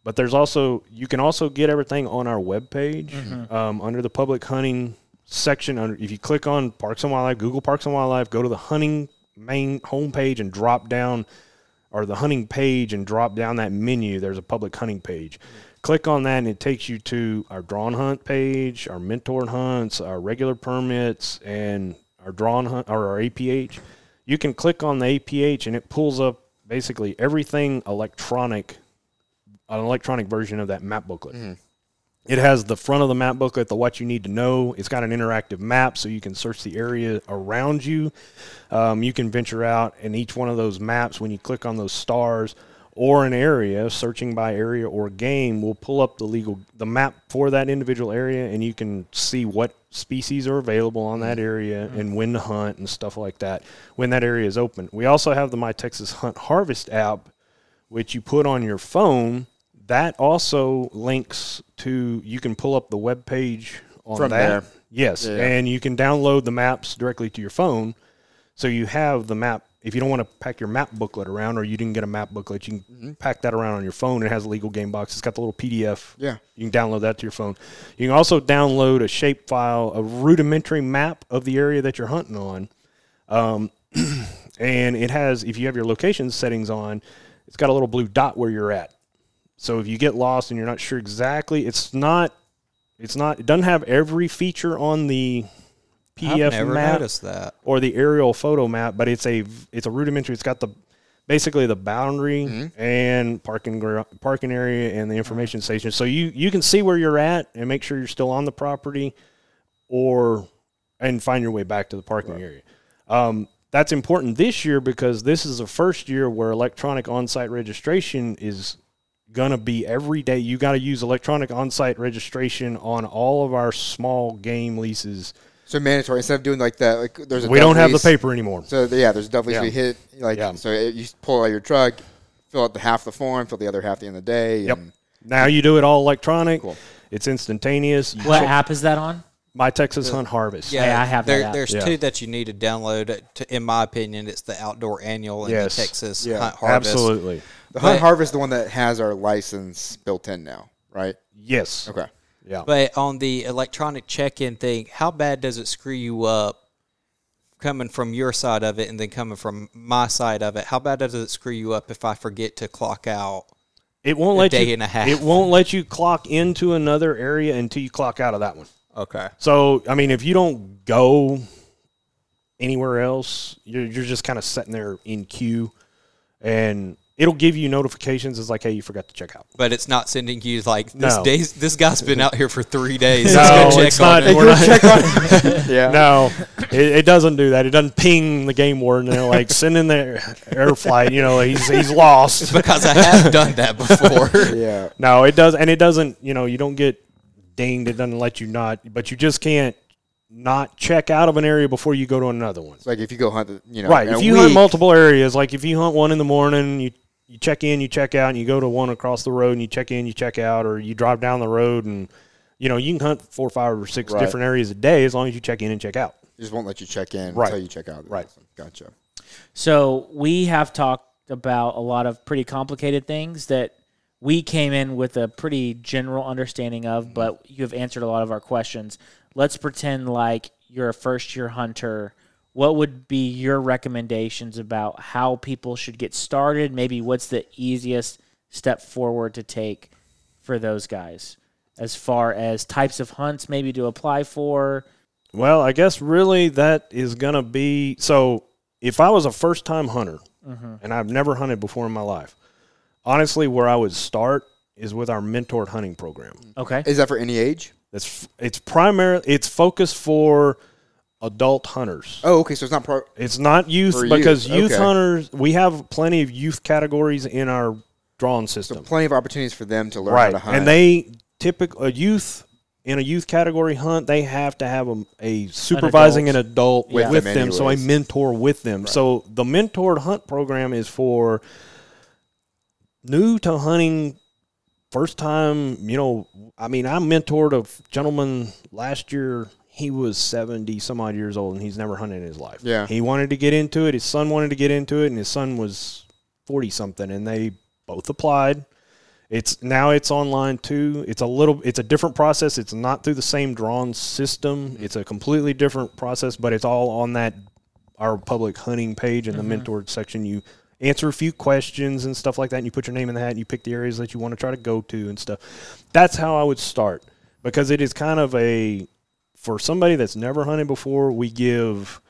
But there's also you can also get everything on our webpage um, under the public hunting section. Under if you click on Parks and Wildlife, Google Parks and Wildlife, go to the hunting main homepage and drop down or the hunting page and drop down that menu. There's a public hunting page. Click on that and it takes you to our drawn hunt page, our mentored hunts, our regular permits, and our drawn hunt or our APH. You can click on the APH and it pulls up basically everything electronic, an electronic version of that map booklet. It has the front of the map booklet, the what you need to know. It's got an interactive map so you can search the area around you. Um, you can venture out, and each one of those maps, when you click on those stars or an area, searching by area or game, will pull up the legal the map for that individual area, and you can see what species are available on that area mm-hmm. and when to hunt and stuff like that when that area is open. We also have the My Texas Hunt Harvest app, which you put on your phone. That also links to you can pull up the web page on From that. there. Yes, Yeah. and you can download the maps directly to your phone. So you have the map. If you don't want to pack your map booklet around, or you didn't get a map booklet, you can pack that around on your phone. It has a legal game box. It's got the little PDF. Yeah. You can download that to your phone. You can also download a shape file, a rudimentary map of the area that you're hunting on. Um, and it has, if you have your location settings on, it's got a little blue dot where you're at. So if you get lost and you're not sure exactly, it's not, it's not, it doesn't have every feature on the PDF I've never map noticed that. or the aerial photo map, but it's a it's a rudimentary. It's got the basically the boundary Mm-hmm. and parking parking area and the information station. So you you can see where you're at and make sure you're still on the property, or and find your way back to the parking area. Um, that's important this year because this is the first year where electronic on-site registration is gonna be every day. You got to use electronic on-site registration on all of our small game leases. So mandatory instead of doing like that. Like there's a We don't have the paper anymore. So yeah, there's a double lease. Yeah. We hit like Yeah. so you pull out your truck, fill out the half the form, fill the other half at the end of the day. Yep. and- Now you do it all electronic. Cool. It's instantaneous. You What check- app is that on? My Texas Hunt Harvest. Hey, I have that there, app. There's Yeah. two that you need to download. To, in my opinion, it's the Outdoor Annual and Yes. the Texas Yeah, Hunt Harvest. Absolutely. The Hunt But- Harvest, the one that has our license built in now, right? Yes. Okay. Yeah. But on the electronic check-in thing, how bad does it screw you up coming from your side of it and then coming from my side of it? How bad does it screw you up if I forget to clock out? It won't a let day you. and a half. It won't let you clock into another area until you clock out of that one. Okay. So I mean, if you don't go anywhere else, you're you're just kind of sitting there in queue, and it'll give you notifications. It's like, hey, you forgot to check out. But it's not sending you like this No. days. This guy's been out here for three days. No, check it's not. him. We're not- Yeah. No, it, it doesn't do that. It doesn't ping the game warden and like send in the air flight. You know, he's he's lost. because I have done that before. Yeah. No, it does, and it doesn't. You know, you don't get dinged. It doesn't let you not, but you just can't not check out of an area before you go to another one. It's like if you go hunt, you know, Right. If a you hunt multiple areas, like if you hunt one in the morning, you you check in, you check out, and you go to one across the road, and you check in, you check out, or you drive down the road, and you know you can hunt four, five, or six Right. different areas a day as long as you check in and check out. It just won't let you check in Right. until you check out. Right. Gotcha. So we have talked about a lot of pretty complicated things that we came in with a pretty general understanding of, but you have answered a lot of our questions. Let's pretend like you're a first year hunter. What would be your recommendations about how people should get started? Maybe what's the easiest step forward to take for those guys as far as types of hunts maybe to apply for? Well, I guess really that is gonna be so. If I was a first time hunter mm-hmm. and I've never hunted before in my life, honestly, where I would start is with our mentored hunting program. Okay. Is that for any age? That's it's primarily it's focused for adult hunters. Oh, okay. So it's not pro. It's not youth For because youth okay. hunters we have plenty of youth categories in our drawing So system. plenty of opportunities for them to learn how right. to hunt. And they typical a youth in a youth category hunt, they have to have a, a supervising an adult, With with, them them, so a mentor with them. So the mentored hunt program is for new to hunting, first time. You know, I mean, I mentored a gentleman last year. He was seventy some odd years old, and he's never hunted in his life. Yeah. he wanted to get into it. His son wanted to get into it, and his son was forty something, and they both applied. It's now it's online too. It's a little it's a different process. It's not through the same drawn system. Mm-hmm. It's a completely different process, but it's all on that our public hunting page in the mm-hmm. mentored section. You answer a few questions and stuff like that, and you put your name in the hat and you pick the areas that you want to try to go to and stuff. That's how I would start because it is kind of a for somebody that's never hunted before, we give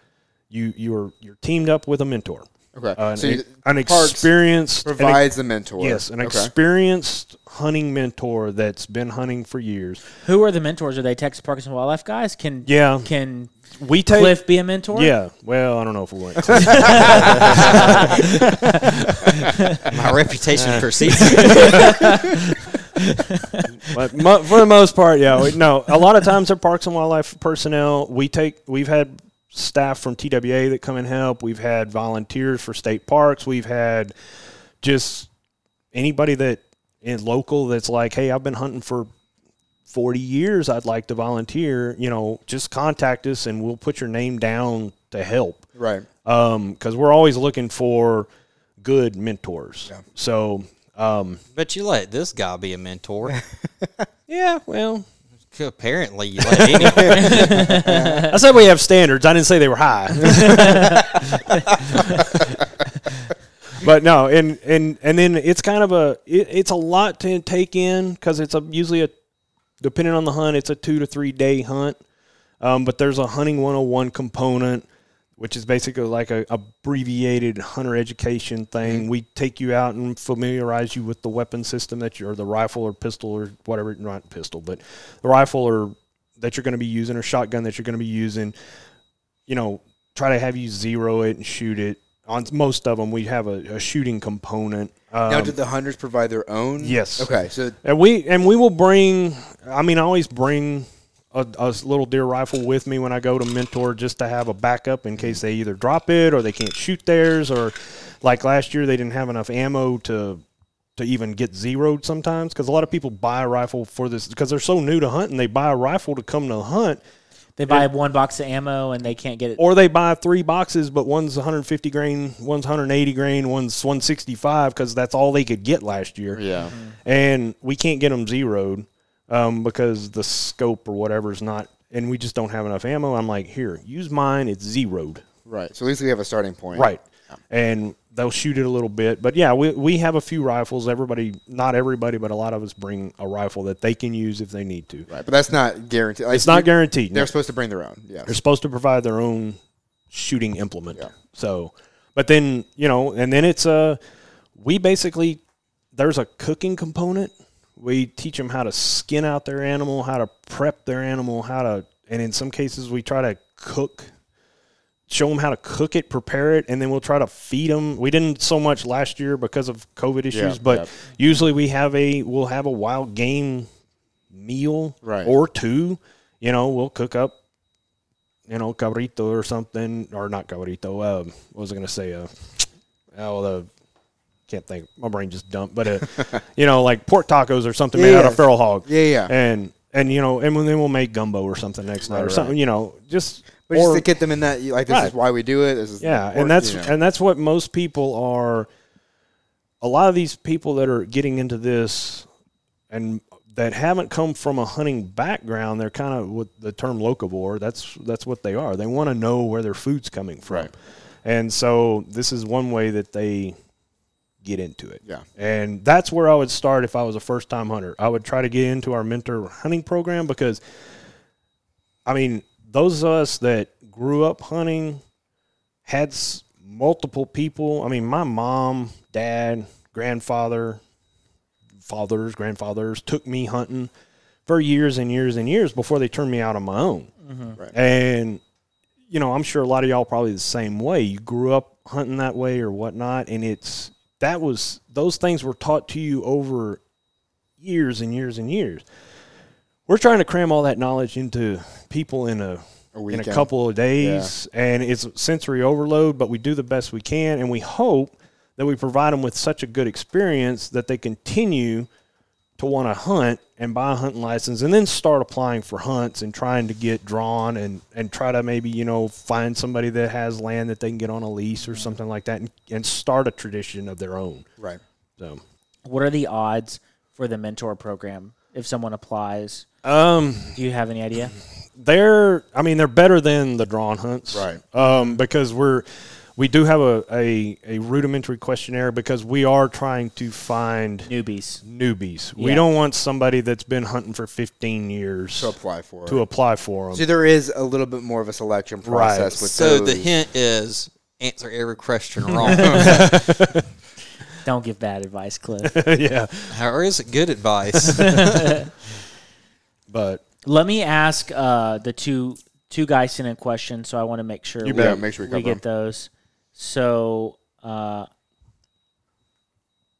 you you're you're teamed up with a mentor. okay. Uh, so an, you- an Parks experienced an provides the mentor. Yes, an okay. experienced hunting mentor that's been hunting for years. Who are the mentors? Are they Texas Parks and Wildlife guys? Can Yeah. can We take Cliff be a mentor? Yeah, well, I don't know if we went. My reputation precedes but mo- for the most part, yeah. We, no, a lot of times they're parks and wildlife personnel. We take we've had staff from TWA that come and help. We've had volunteers for state parks. We've had just anybody that is local that's like, hey, I've been hunting for 40 years. I'd like to volunteer. You know, just contact us and we'll put your name down to help. Right. because we're always looking for good mentors. So, um, But you let this guy be a mentor. yeah, well, Apparently, you let anyone. I said we have standards. I didn't say they were high. but no, and and and then it's kind of a it, it's a lot to take in because it's a usually a depending on the hunt, it's a two to three day hunt. Um, but there's a hunting 101 component, which is basically like a abbreviated hunter education thing. We take you out and familiarize you with the weapon system that you're the rifle or pistol or whatever, not pistol, but the rifle or that you're going to be using or shotgun that you're going to be using. You know, try to have you zero it and shoot it. On most of them, we have a, a shooting component. Um, now, did the hunters provide their own? Yes. Okay, so and we and we will bring. I mean, I always bring a, a little deer rifle with me when I go to mentor, just to have a backup in case they either drop it or they can't shoot theirs, or like last year they didn't have enough ammo to to even get zeroed sometimes because a lot of people buy a rifle for this because they're so new to hunting. They buy a rifle to come to hunt, They buy one box of ammo and they can't get it. or they buy three boxes, but one's 150 grain, one's 180 grain, one's 165 because that's all they could get last year. yeah, and we can't get them zeroed um, because the scope or whatever is not, and we just don't have enough ammo. I'm like, here, use mine. It's zeroed, right. So at least we have a starting point. right? And they'll shoot it a little bit, but yeah, we we have a few rifles. Everybody, not everybody, but a lot of us bring a rifle that they can use if they need to. Right, but that's not guaranteed. Like, It's not guaranteed. They're no. supposed to bring their own. Yeah. They're supposed to provide their own shooting implement. Yeah. So, but then you know, and then it's a we basically there's a cooking component. We teach them how to skin out their animal, how to prep their animal, how to, and in some cases we try to cook, show them how to cook it, prepare it, and then we'll try to feed them. We didn't so much last year because of COVID issues, but yeah. usually we have a we'll have a wild game meal Right. or two. You know, we'll cook up you know, cabrito or something, or not cabrito. Uh, what was I going to say? Uh, oh, the can't think. My brain just dumped. But uh, you know, like pork tacos or something made Yeah, out of feral hog. Yeah, yeah. And and you know, and then we'll make gumbo or something next night Right, or right. something. You know, just But or- just to get them in that, like, this Right. is why we do it. This is yeah, or, and that's you know. and that's what most people are. A lot of these people that are getting into this, and that haven't come from a hunting background, they're kind of with the term locavore. That's that's what they are. They want to know where their food's coming from, Right. and so this is one way that they get into it. Yeah. and that's where I would start if I was a first time hunter. I would try to get into our mentor hunting program because I mean, those of us that grew up hunting had multiple people. I mean, my mom, dad, grandfather, fathers, grandfathers took me hunting for years and years and years before they turned me out on my own. Mm-hmm. Right. And, you know, I'm sure a lot of y'all probably the same way. You grew up hunting that way or whatnot. And it's, that was, those things were taught to you over years and years and years. We're trying to cram all that knowledge into people in a A in a couple of days, and it's sensory overload. But we do the best we can, and we hope that we provide them with such a good experience that they continue to want to hunt and buy a hunting license, and then start applying for hunts and trying to get drawn and and try to maybe you know find somebody that has land that they can get on a lease or mm-hmm. something like that, and, and start a tradition of their own. Right. So. What are the odds for the mentor program if someone applies? Um, Do you have any idea? they're I mean they're better than the drawn hunts, Right. Um, because we're we do have a, a, a rudimentary questionnaire because we are trying to find Newbies. newbies. We don't want somebody that's been hunting for 15 years To apply for it. to apply for them. So there is a little bit more of a selection Right. process with So those. the hint is answer every question wrong. Don't give bad advice, Cliff. yeah, or is it good advice? but Let me ask uh, the two two guys sent in questions, so I want to make sure You we, bet. make sure we we cover get those. So, uh,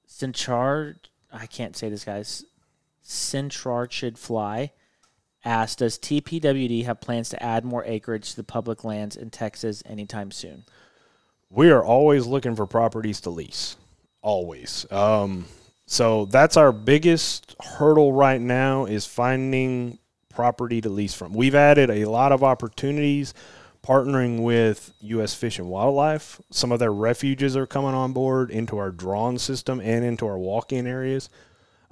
Centrard, I can't say this guy's Centrard should fly. Asked, does TPWD have plans to add more acreage to the public lands in Texas anytime soon? we are always looking for properties to lease. Always. Um, so that's our biggest hurdle right now is finding property to lease from. We've added a lot of opportunities partnering with U.S. Fish and Wildlife. Some of their refuges are coming on board into our drawn system and into our walk-in areas.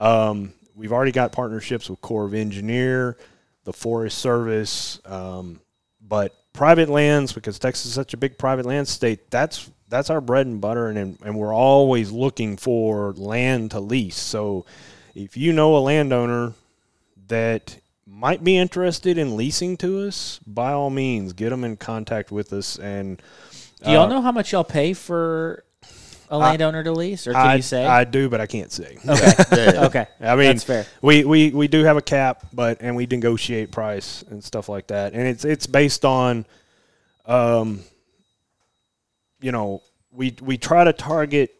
Um, we've already got partnerships with Corps of Engineer, the Forest Service, um, but private lands because Texas is such a big private land state. That's that's our bread and butter, and and we're always looking for land to lease. So if you know a landowner that might be interested in leasing to us, by all means, get them in contact with us. And Do y'all uh, know how much y'all pay for a landowner to lease, or can I, you say? I do, but I can't say. okay, Yeah, yeah. okay, I mean, that's fair. We, we we do have a cap, but and we negotiate price and stuff like that, and it's it's based on, um, you know, we we try to target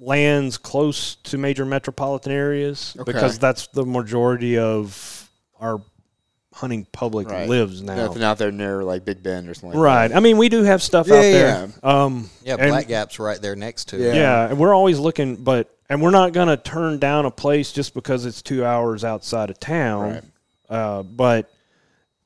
lands close to major metropolitan areas Okay. because that's the majority of our hunting public Right. lives now. Nothing out there near like Big Bend or something. Right. Like I mean, we do have stuff Yeah, out yeah, there. Um, Yeah, and- Black Gap's right there next to Yeah. it. yeah, and we're always looking, but and we're not going to turn down a place just because it's two hours outside of town. Right. Uh, but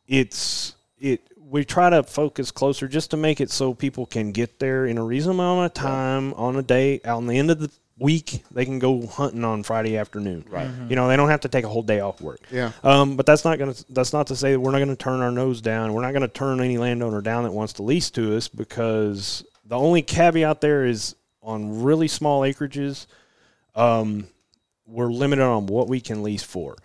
it's it. We try to focus closer just to make it so people can get there in a reasonable amount of time on a day. Out on the end of the week, they can go hunting on Friday afternoon. Right. You know, they don't have to take a whole day off work. Yeah. Um, but that's not going to that's not to say that we're not going to turn our nose down. We're not going to turn any landowner down that wants to lease to us because the only caveat there is on really small acreages, um, we're limited on what we can lease for.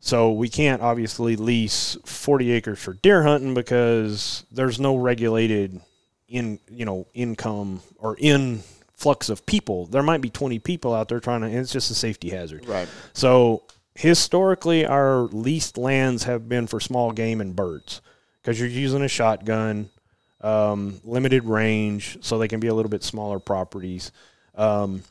So we can't obviously lease 40 acres for deer hunting because there's no regulated in you know income or influx of people. There might be 20 people out there trying to. And it's just a safety hazard. Right. So historically, our leased lands have been for small game and birds because you're using a shotgun, um, limited range, so they can be a little bit smaller properties. Um,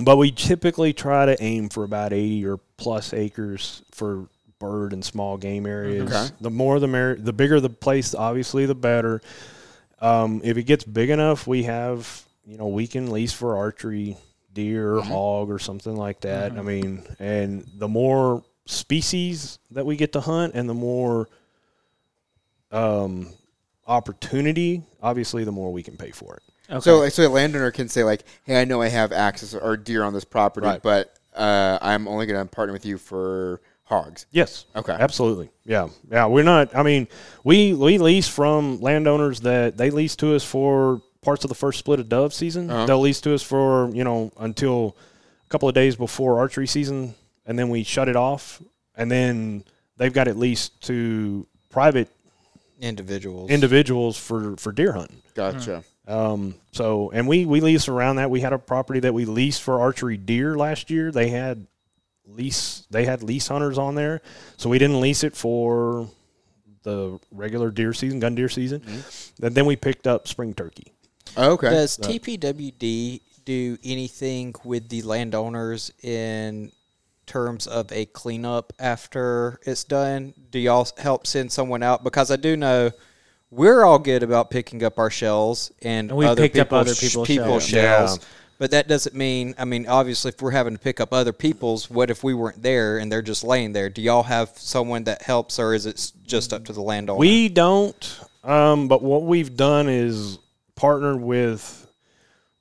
but we typically try to aim for about 80 or plus acres for bird and small game areas. Okay. The more the mer- the bigger the place, obviously, the better. Um, if it gets big enough, we have you know we can lease for archery, deer, hog, or something like that. I mean, and the more species that we get to hunt, and the more um, opportunity, obviously, the more we can pay for it. Okay. So, so a landowner can say like, "Hey, I know I have access or deer on this property, Right. but uh, I'm only going to partner with you for hogs." Yes. Okay. Absolutely. Yeah. Yeah. We're not. I mean, we we lease from landowners that they lease to us for parts of the first split of dove season. Uh-huh. They'll lease to us for you know until a couple of days before archery season, and then we shut it off, and then they've got at least to private Individuals. individuals for for deer hunting. Gotcha. Um, so, and we, we lease around that. We had a property that we leased for archery deer last year. They had lease, they had lease hunters on there. So we didn't lease it for the regular deer season, gun deer season. And then we picked up spring turkey. Okay. Does TPWD do anything with the landowners in terms of a cleanup after it's done? Do y'all help send someone out? Because I do know we're all good about picking up our shells and, And we've other picked up people's other people's people's shells. shells. But that doesn't mean, I mean, obviously, if we're having to pick up other people's, what if we weren't there and they're just laying there? Do y'all have someone that helps, or is it just up to the landowner? We don't, um, but what we've done is partnered with,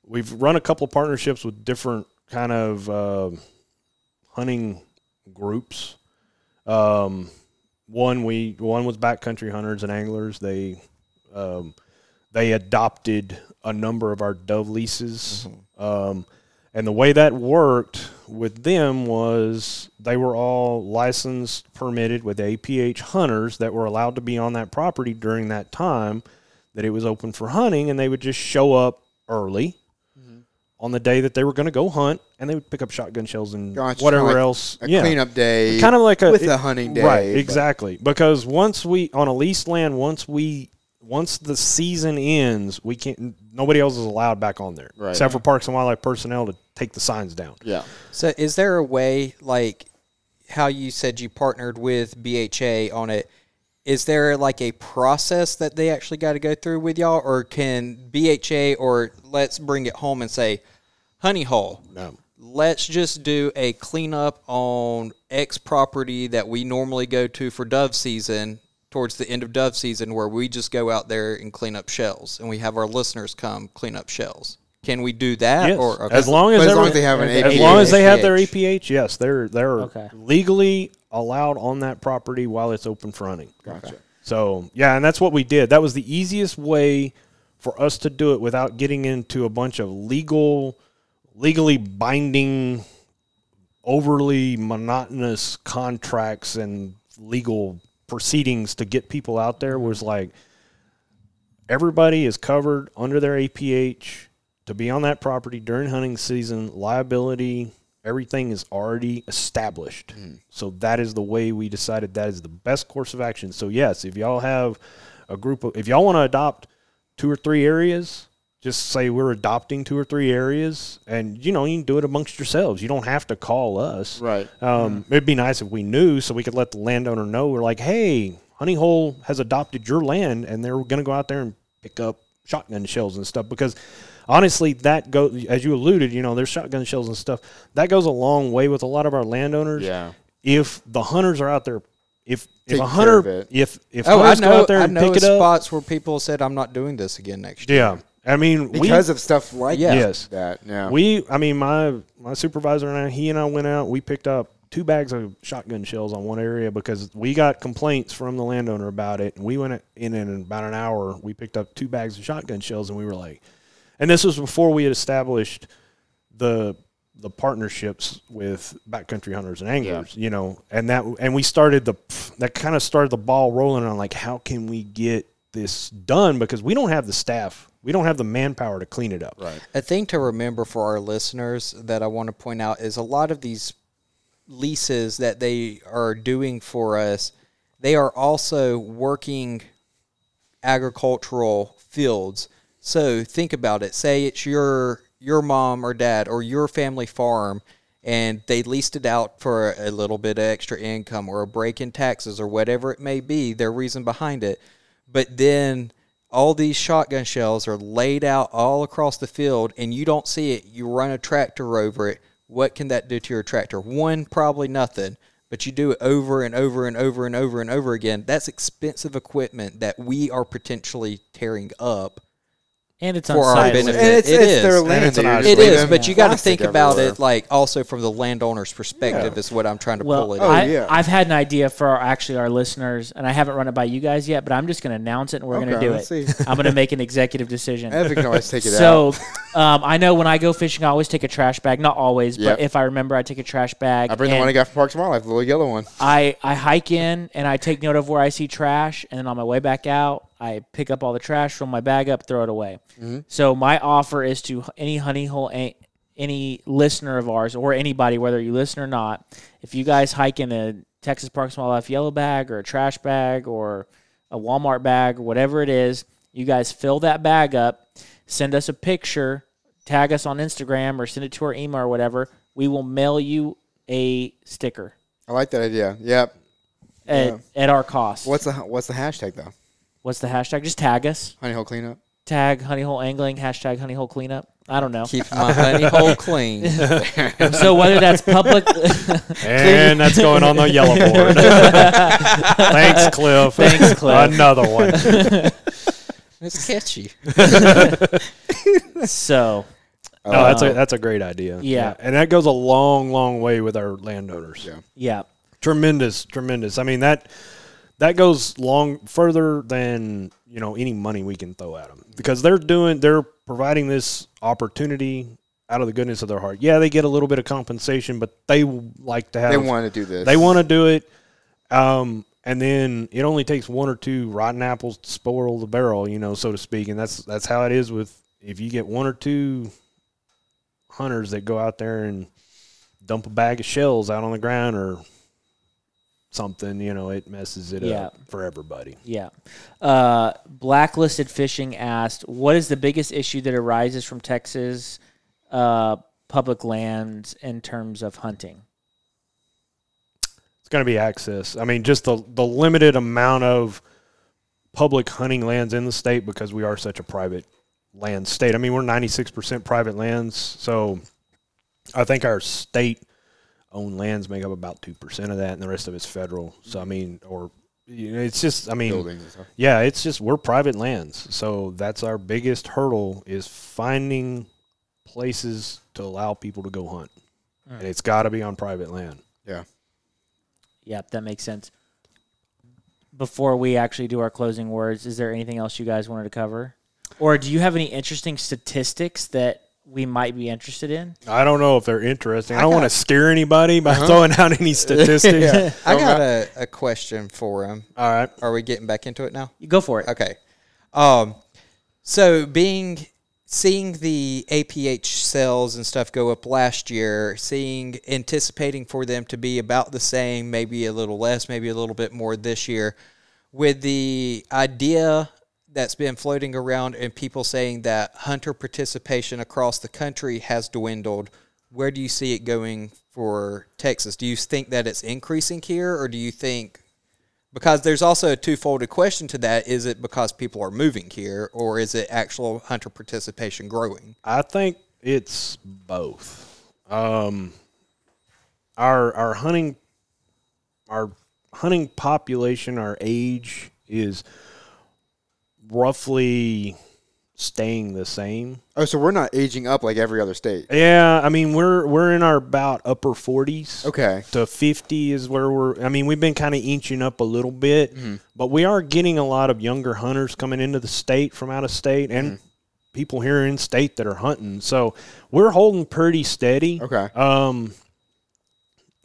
we've run a couple of partnerships with different kind of uh, hunting groups. Um, one we one was backcountry hunters and anglers. They um, they adopted a number of our dove leases. Um, and the way that worked with them was they were all licensed, permitted with APH hunters that were allowed to be on that property during that time that it was open for hunting, and they would just show up early on the day that they were going to go hunt, and they would pick up shotgun shells and Gotcha. whatever like else. a yeah. cleanup day, kind of like a with it- a hunting day, right? but- Exactly, because once we on a leased land, once we once the season ends, we can't. Nobody else is allowed back on there, Right. except for Parks and Wildlife personnel to take the signs down. Yeah. So, is there a way, like how you said you partnered with BHA on it? Is there like a process that they actually got to go through with y'all, or can BHA or let's bring it home and say, Honey Hole, No. let's just do a cleanup on X property that we normally go to for dove season towards the end of dove season where we just go out there and clean up shells and we have our listeners come clean up shells. Can we do that? Yes. Or okay. as long as, as long as they have an as APH. long as they have their APH. APH, yes, they're they're Okay. legally allowed on that property while it's open for hunting. Gotcha. So yeah, and that's what we did. That was the easiest way for us to do it without getting into a bunch of legal, legally binding overly monotonous contracts and legal proceedings to get people out there mm-hmm. was like everybody is covered under their APH to be on that property during hunting season. Liability, everything is already established. So that is the way we decided that is the best course of action. So yes, if y'all have a group of if y'all want to adopt two or three areas, just say we're adopting two or three areas and you know, you can do it amongst yourselves. You don't have to call us. Right. Um, It'd be nice if we knew so we could let the landowner know. We're like, hey, Honey Hole has adopted your land and they're going to go out there and pick up shotgun shells and stuff because honestly, that go as you alluded, you know, there's shotgun shells and stuff. That goes a long way with a lot of our landowners. Yeah. If the hunters are out there, if if a hunter, of if if Oh, I hunters go out there I and know pick it up, spots where people said, "I'm not doing this again next year." yeah. I mean, we, Because of stuff like Yeah. Yes. that. Yeah. We, I mean, my my supervisor and I, he and I went out. We picked up two bags of shotgun shells on one area because we got complaints from the landowner about it. And we went in in about an hour. We picked up two bags of shotgun shells, and we were like, and this was before we had established the the partnerships with backcountry hunters and anglers, you know, and that and we started the that kind of started the ball rolling on like how can we get this done because we don't have the staff, we don't have the manpower to clean it up. right. A thing to remember for our listeners that I want to point out is a lot of these leases that they are doing for us, they are also working agricultural fields. So think about it. Say it's your your mom or dad or your family farm and they leased it out for a little bit of extra income or a break in taxes or whatever it may be, their reason behind it. But then all these shotgun shells are laid out all across the field and you don't see it. You run a tractor over it. What can that do to your tractor? One, probably nothing. But you do it over and over and over and over and over again. That's expensive equipment that we are potentially tearing up and it's for our benefit. And it's, It it's is. their land. it's an dude. ice Just It leave is, them but you got to think about everywhere. it like also from the landowner's perspective is what I'm trying to Well, pull it. Oh, I, yeah. I've had an idea for our, actually our listeners, and I haven't run it by you guys yet, but I'm just going to announce it and we're going to do it. see. I'm going to make an executive decision. Evan can always take it so, out. um, I know when I go fishing, I always take a trash bag. Not always, Yep. but if I remember, I take a trash bag. I bring the one I got from Parks and Wildlife, the little yellow one. I, I hike in and I take note of where I see trash, and then on my way back out, I pick up all the trash, fill my bag up, throw it away. Mm-hmm. So my offer is to any honey hole, any listener of ours, or anybody, whether you listen or not, if you guys hike in a Texas Parks and Wildlife yellow bag or a trash bag or a Walmart bag or whatever it is, you guys fill that bag up, send us a picture, tag us on Instagram or send it to our email or whatever. We will mail you a sticker I like that idea. Yep. at, Yeah. at our cost. What's the What's the hashtag though? What's the hashtag? Just tag us. Honey hole cleanup. Tag honey hole angling. Hashtag honey hole cleanup. I don't know. Keep my honey hole clean. so whether that's public, And that's going on the yellow board. Thanks, Cliff. Thanks, Cliff. Another one. It's catchy. so No, that's a um, that's a great idea. yeah. and that goes a long, long way with our landowners. Yeah. yeah, Tremendous, tremendous. I mean that that goes long further than you know any money we can throw at them because they're doing they're providing this opportunity out of the goodness of their heart. Yeah, they get a little bit of compensation, but they like to have They want to do this. They want to do it. Um, and then it only takes one or two rotten apples to spoil the barrel, you know, so to speak. And that's that's how it is with if you get one or two hunters that go out there and dump a bag of shells out on the ground or something, you know, it messes it Yeah. up for everybody. yeah. Uh, Blacklisted fishing asked, "What is the biggest issue that arises from Texas uh, public lands in terms of hunting?" It's going to be access. I mean, just the the limited amount of public hunting lands in the state because we are such a private land state. I mean, we're 96% private lands, so I think our state owned lands make up about 2% of that and the rest of it's federal. So I mm-hmm. mean, or you know, it's just I mean, buildings and stuff. yeah, it's just we're private lands. So that's our biggest hurdle is finding places to allow people to go hunt. And it's got to be on private land. Yeah. Yep, that makes sense. Before we actually do our closing words, is there anything else you guys wanted to cover? Or do you have any interesting statistics that we might be interested in. I don't know if they're interesting. I, don't want to scare anybody by throwing out any statistics. I got a, a question for him. All right. Are we getting back into it now? You go for it. Okay. Um, so being seeing the APH sales and stuff go up last year, seeing anticipating for them to be about the same, maybe a little less, maybe a little bit more this year, with the idea that's been floating around and people saying that hunter participation across the country has dwindled. Where do you see it going for Texas? Do you think that it's increasing here, or do you think because there's also a two-folded question to that: is it because people are moving here, or is it actual hunter participation growing? I think it's both. Um, our our hunting our hunting population, our age is roughly staying the same. Oh, so we're not aging up like every other state. Yeah, I mean we're we're in our about upper forties. Okay. To fifty is where we're. I mean we've been kind of inching up a little bit, but we are getting a lot of younger hunters coming into the state from out of state and people here in state that are hunting. So we're holding pretty steady. Okay. Um.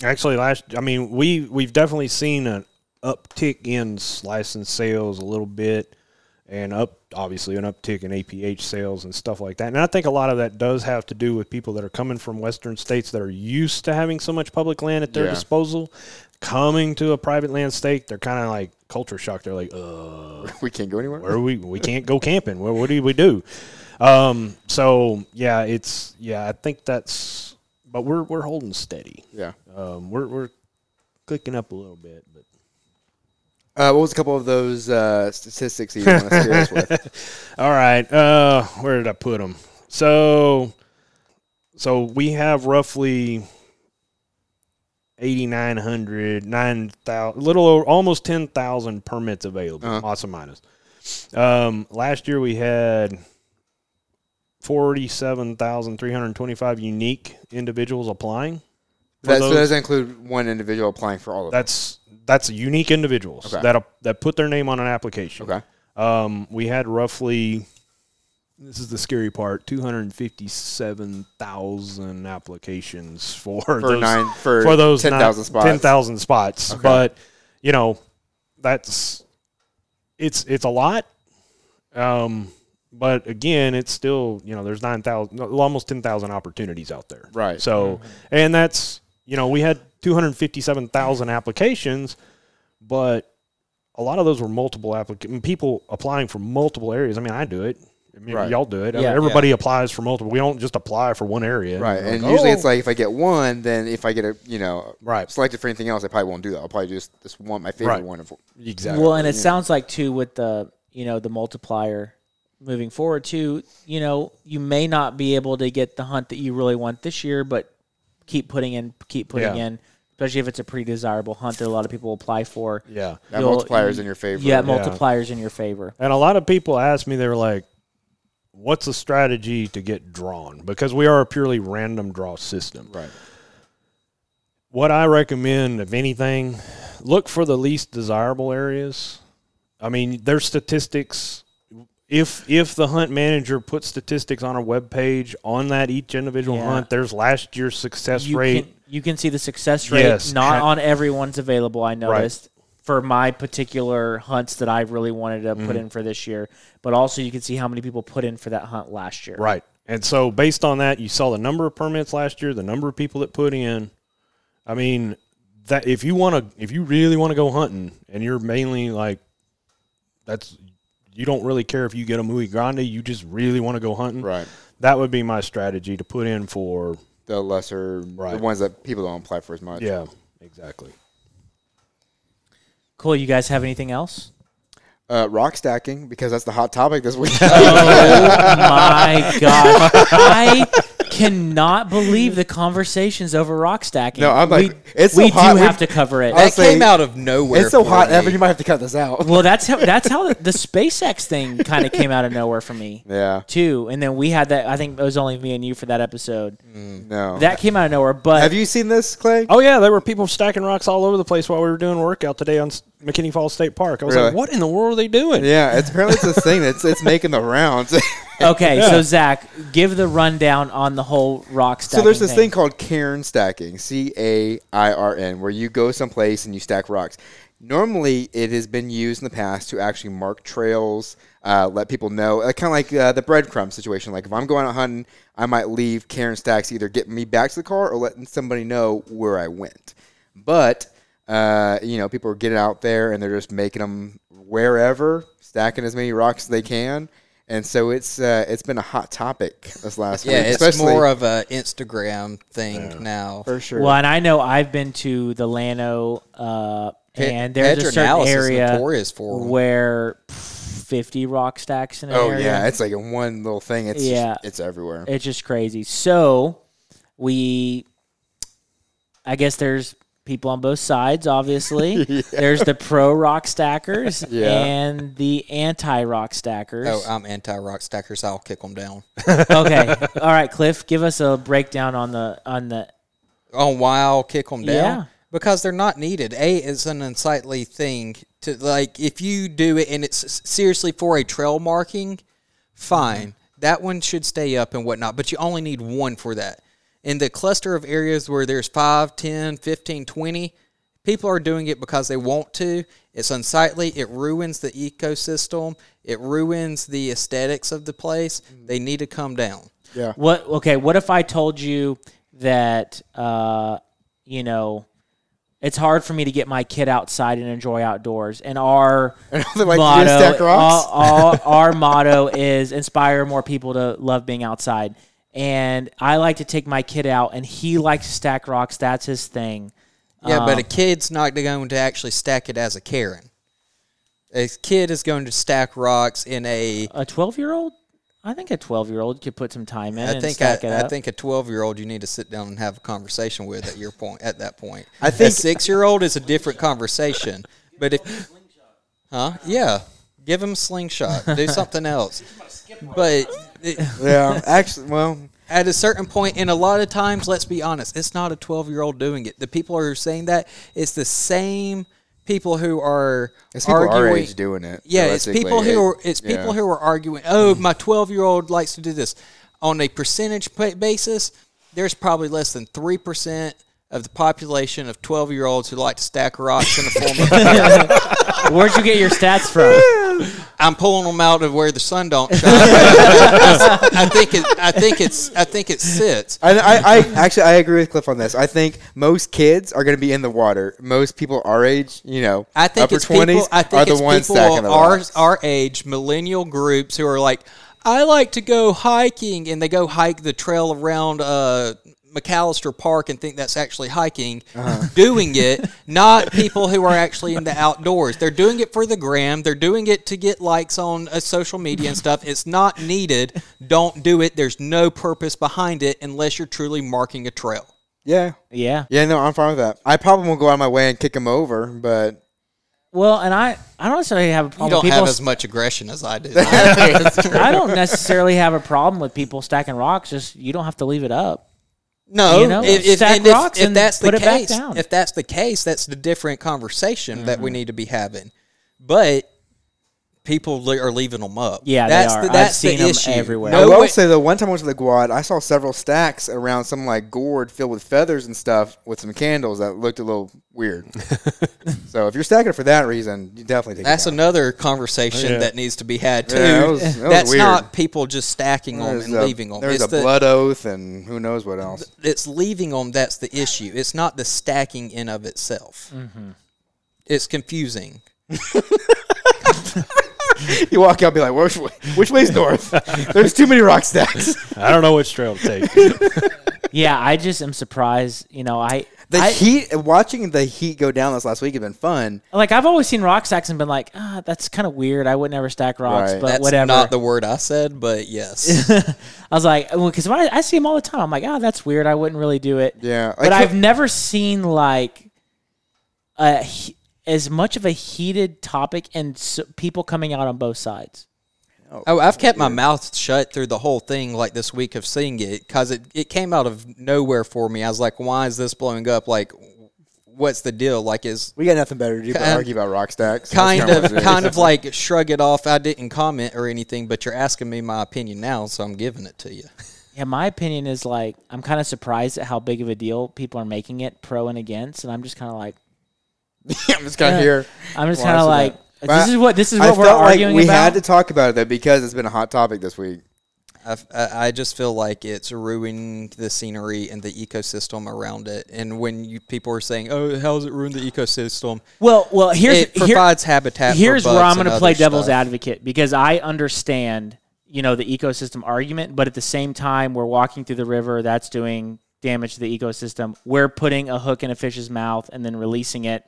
Actually, last I mean we we've definitely seen an uptick in license sales a little bit and up obviously an uptick in APH sales and stuff like that. And I think a lot of that does have to do with people that are coming from western states that are used to having so much public land at their Yeah. disposal, coming to a private land state, they're kind of like culture shock. They're like, "Uh, We can't go anywhere. where we we can't go camping. What, what do we do?" Um, so yeah, it's yeah, I think that's but we're we're holding steady. Yeah. Um, we're we're clicking up a little bit, Uh, what was a couple of those uh, statistics that you want to scare us with? All right. Uh, where did I put them? So, so we have roughly 8,900, 9,000, little over, almost 10,000 permits available, Uh-huh. plus or minus. Um, last year we had 47,325 unique individuals applying. That, those. that include one individual applying for all of them? That's that's unique individuals Okay. that that put their name on an application. Okay. Um, we had roughly. This is the scary part: two hundred fifty-seven thousand applications for For those, nine- for for those 10,000 spots. Ten thousand spots, Okay. but you know, that's it's it's a lot. Um, but again, it's still you know there's nine thousand, almost ten thousand opportunities out there. Right. So, and that's you know we had two hundred fifty-seven thousand applications, but a lot of those were multiple applic- people applying for multiple areas. I mean, I do it. I mean, Right. y'all do it. I mean, Yeah. everybody applies for multiple. We don't just apply for one area. Right, Like, and usually oh, it's like if I get one, then if I get a you know Right. selected for anything else, I probably won't do that. I'll probably just this one my favorite Right. one. Of, exactly. Well, and it sounds like too with the you know the multiplier moving forward too. You know, you may not be able to get the hunt that you really want this year, but keep putting in, keep putting Yeah. in, especially if it's a pretty desirable hunt that a lot of people apply for. yeah. that multipliers in your favor. Yeah, multipliers in your favor. And a lot of people ask me, they're like, "What's the strategy to get drawn?" Because we are a purely random draw system. Right. What I recommend, if anything, look for the least desirable areas. I mean, there's statistics. If if the hunt manager puts statistics on a web page on that each individual Yeah. hunt, there's last year's success You rate. can you can see the success rate. Yes. Not on everyone's available. I noticed. For my particular hunts that I really wanted to Mm-hmm. put in for this year, but also you can see how many people put in for that hunt last year. Right. And so based on that, you saw the number of permits last year, the number of people that put in. I mean, that if you want to if you really want to go hunting and you're mainly like that's you don't really care if you get a muy grande, you just really want to go hunting. Right. That would be my strategy to put in for The lesser, Right. the ones that people don't apply for as much. yeah, exactly. Cool. You guys have anything else? Uh, rock stacking because that's the hot topic this week. Oh my god! I cannot believe the conversations over rock stacking. No, I'm like, we, it's so we hot, do we- have to cover it. I- That say- came out of nowhere. it's so for hot, me. Evan. You might have to cut this out. well, that's how that's how the, the SpaceX thing kind of came out of nowhere for me yeah. too. And then we had that. I think it was only me and you for that episode. No. That came out of nowhere. But have you seen this, Clay? Oh yeah, there were people stacking rocks all over the place while we were doing workout today on s- McKinney Falls State Park. I was Really? like, what in the world are they doing? Yeah, it's apparently it's this thing that's it's making the rounds. Okay, so Zach, give the rundown on the whole rock stack. so there's this thing called cairn stacking, C A I R N, where you go someplace and you stack rocks. Normally, it has been used in the past to actually mark trails, uh, let people know, uh, kind of like uh, the breadcrumb situation. Like if I'm going out hunting, I might leave cairn stacks either get me back to the car or letting somebody know where I went. But uh, you know, people are getting out there and they're just making them wherever, stacking as many rocks as they can. And so it's uh, it's been a hot topic this last Yeah, week, it's especially more of an Instagram thing now. for sure. Well, and I know I've been to the Llano, uh, Pe- and there's a certain Pedernales is area notorious for 'em. where pff, 50 rock stacks in an Oh area. yeah, it's like in one little thing. It's Yeah. just, it's everywhere. It's just crazy. So we, I guess there's people on both sides. Obviously, there's the pro rock stackers Yeah. and the anti rock stackers. Oh, I'm anti rock stackers. I'll kick them down. okay, all right, Cliff, give us a breakdown on the on the. on why I'll kick them down? Yeah. Because they're not needed. A is an unsightly thing to like. If you do it and it's seriously for a trail marking, fine. Mm-hmm. That one should stay up and whatnot. But you only need one for that. In the cluster of areas where there's 5, 10, 15, 20, people are doing it because they want to. It's unsightly. It ruins the ecosystem. It ruins the aesthetics of the place. Mm. They need to come down. yeah. What okay? What if I told you that uh, you know it's hard for me to get my kid outside and enjoy outdoors, and our like, motto, stack uh, rocks?" Uh, our, our, our motto is inspire more people to love being outside. And I like to take my kid out, and he likes to stack rocks. That's his thing. Yeah, but Um, a kid's not going to actually stack it as a cairn. A kid is going to stack rocks in a. A twelve-year-old, I think a twelve-year-old could put some time in I and think stack I, it I think a twelve year old you need to sit down and have a conversation with at your point at that point. I think- a six year old is a different conversation. But if huh, yeah, give him a slingshot, do something else. But it, yeah. Actually, well, at a certain point, and a lot of times, let's be honest, it's not a 12 year old doing it. The people who are saying that, it's the same people who are it's people arguing. our age doing it. Yeah, it's people who are It- it's people who are arguing. Oh, mm-hmm. my 12 year old likes to do this. On a percentage basis, there's probably less than three percent of the population of 12 year olds who like to stack rocks in the form of. Where'd you get your stats from? I'm pulling them out of where the sun don't shine. I think it. I think it's. I think it sits. I, I, I actually I agree with Cliff on this. I think most kids are going to be in the water. Most people our age, you know, I think upper it's people. twenties I think are the it's ones people stacking the our rocks. our age, millennial groups who are like, I like to go hiking, and they go hike the trail around uh, McAllister Park and think that's actually hiking. Uh-huh. Doing it, not people who are actually in the outdoors. They're doing it for the gram. They're doing it to get likes on uh, social media and stuff. It's not needed. Don't do it. There's no purpose behind it unless you're truly marking a trail. yeah, Yeah. yeah. No, I'm fine with that. I probably won't go out of my way and kick them over, but Well, and I, I don't necessarily have a You problem. don't with have people as much aggression as I do. I don't necessarily have a problem with people stacking rocks. Just you don't have to leave it up. No, You know, if, if, if- if, that's the put it back case, if that's the case, that's the different conversation that we mm-hmm. need to be having. But people le- are leaving them up. Yeah, they that's are. The, I've that's seen the 'em issue. everywhere. I No will way- say though, one time I went to the Guad, I saw several stacks around some like gourd filled with feathers and stuff with some candles that looked a little weird. so if you're stacking it for that reason, you definitely take that's it another conversation Yeah. that needs to be had too. Yeah, that was- that was that's weird. not people just stacking them There's and a- leaving them. There's It's a the, blood oath and who knows what else. it's leaving them that's the issue. It's not the stacking in of itself. Mm-hmm. It's confusing. You walk out and be like, which, way, which way's north? There's too many rock stacks. I don't know which trail to take. Yeah, I just am surprised. You know, I, The I heat, watching the heat go down this last week has been fun. like I've always seen rock stacks and been like, ah, that's kind of weird. I would never stack rocks, Right. but That's whatever. not the word I said, but yes. I was like, because I, I see them all the time. I'm like, oh, that's weird. I wouldn't really do it. Yeah, but I've never seen like a he- as much of a heated topic and s people coming out on both sides. Oh, oh, I've kept my mouth shut through the whole thing, like this week of seeing it, because it, it came out of nowhere for me. I was like, why is this blowing up? Like, what's the deal? Like, is We got nothing better to do. I But argue about rock stacks. That's kind kinda what of kind of like shrug it off. I didn't comment or anything, but you're asking me my opinion now, so I'm giving it to you. Yeah, my opinion is like I'm kind of surprised at how big of a deal people are making it pro and against, and I'm just kind of like I'm just kind of here. I'm just kind of like that. this But is what this is I what we're felt like arguing we about. had to talk about it though because it's been a hot topic this week. I, I I just feel like it's ruining the scenery and the ecosystem around it. And when you people are saying, "Oh, how's it ruin the ecosystem?" well, well, here's it here- provides habitat. for here's where bugs I'm and going to play other devil's stuff. advocate because I understand, you know, the ecosystem argument, but at the same time, we're walking through the river that's doing damage to the ecosystem. We're putting a hook in a fish's mouth and then releasing it.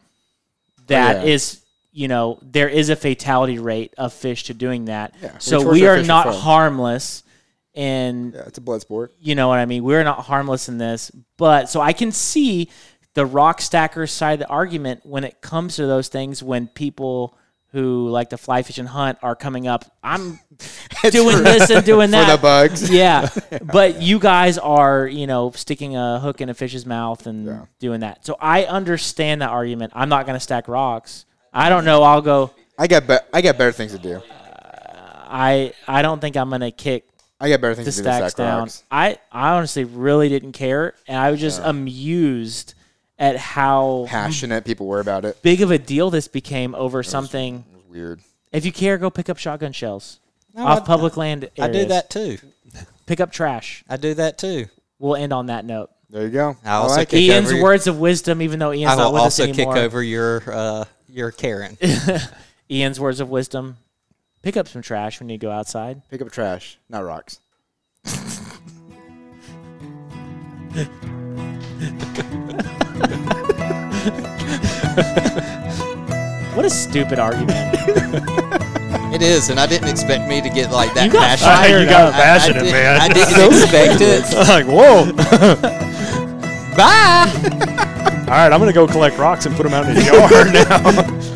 Oh, that is, yeah. you know, there is a fatality rate of fish to doing that. Yeah, so we are not harmless, and Yeah, it's a blood sport. you know what I mean? We're not harmless in this, but so I can see the rock stacker side of the argument when it comes to those things when people who like to fly fish and hunt are coming up. I'm doing this and doing that. For the bugs. yeah, but you guys are, you know, sticking a hook in a fish's mouth and Yeah. doing that. So I understand that argument. I'm not going to stack rocks. I don't know. I'll go. I got be- I got better things to do. Uh, I I don't think I'm going to kick I got better things the to do than stack down. rocks. I I honestly really didn't care, and I was just amused at how Passionate people were about it. big of a deal this became over something. It was weird. If you care, go pick up shotgun shells No, off I- public land. I do areas. that too. Pick up trash. I do that too. We'll end on that note. There you go. I also like kick it. Ian's over- words of wisdom, even though Ian's I not will with also kick anymore. over your uh, your cairn. Ian's words of wisdom: pick up some trash when you go outside. Pick up trash, not rocks. What a stupid argument! it is, and I didn't expect me to get like that You got passionate. fired you got up. I- I passionate, did- man. I didn't expect it. like, whoa. Bye. All right, I'm gonna go collect rocks and put them out in his yard now.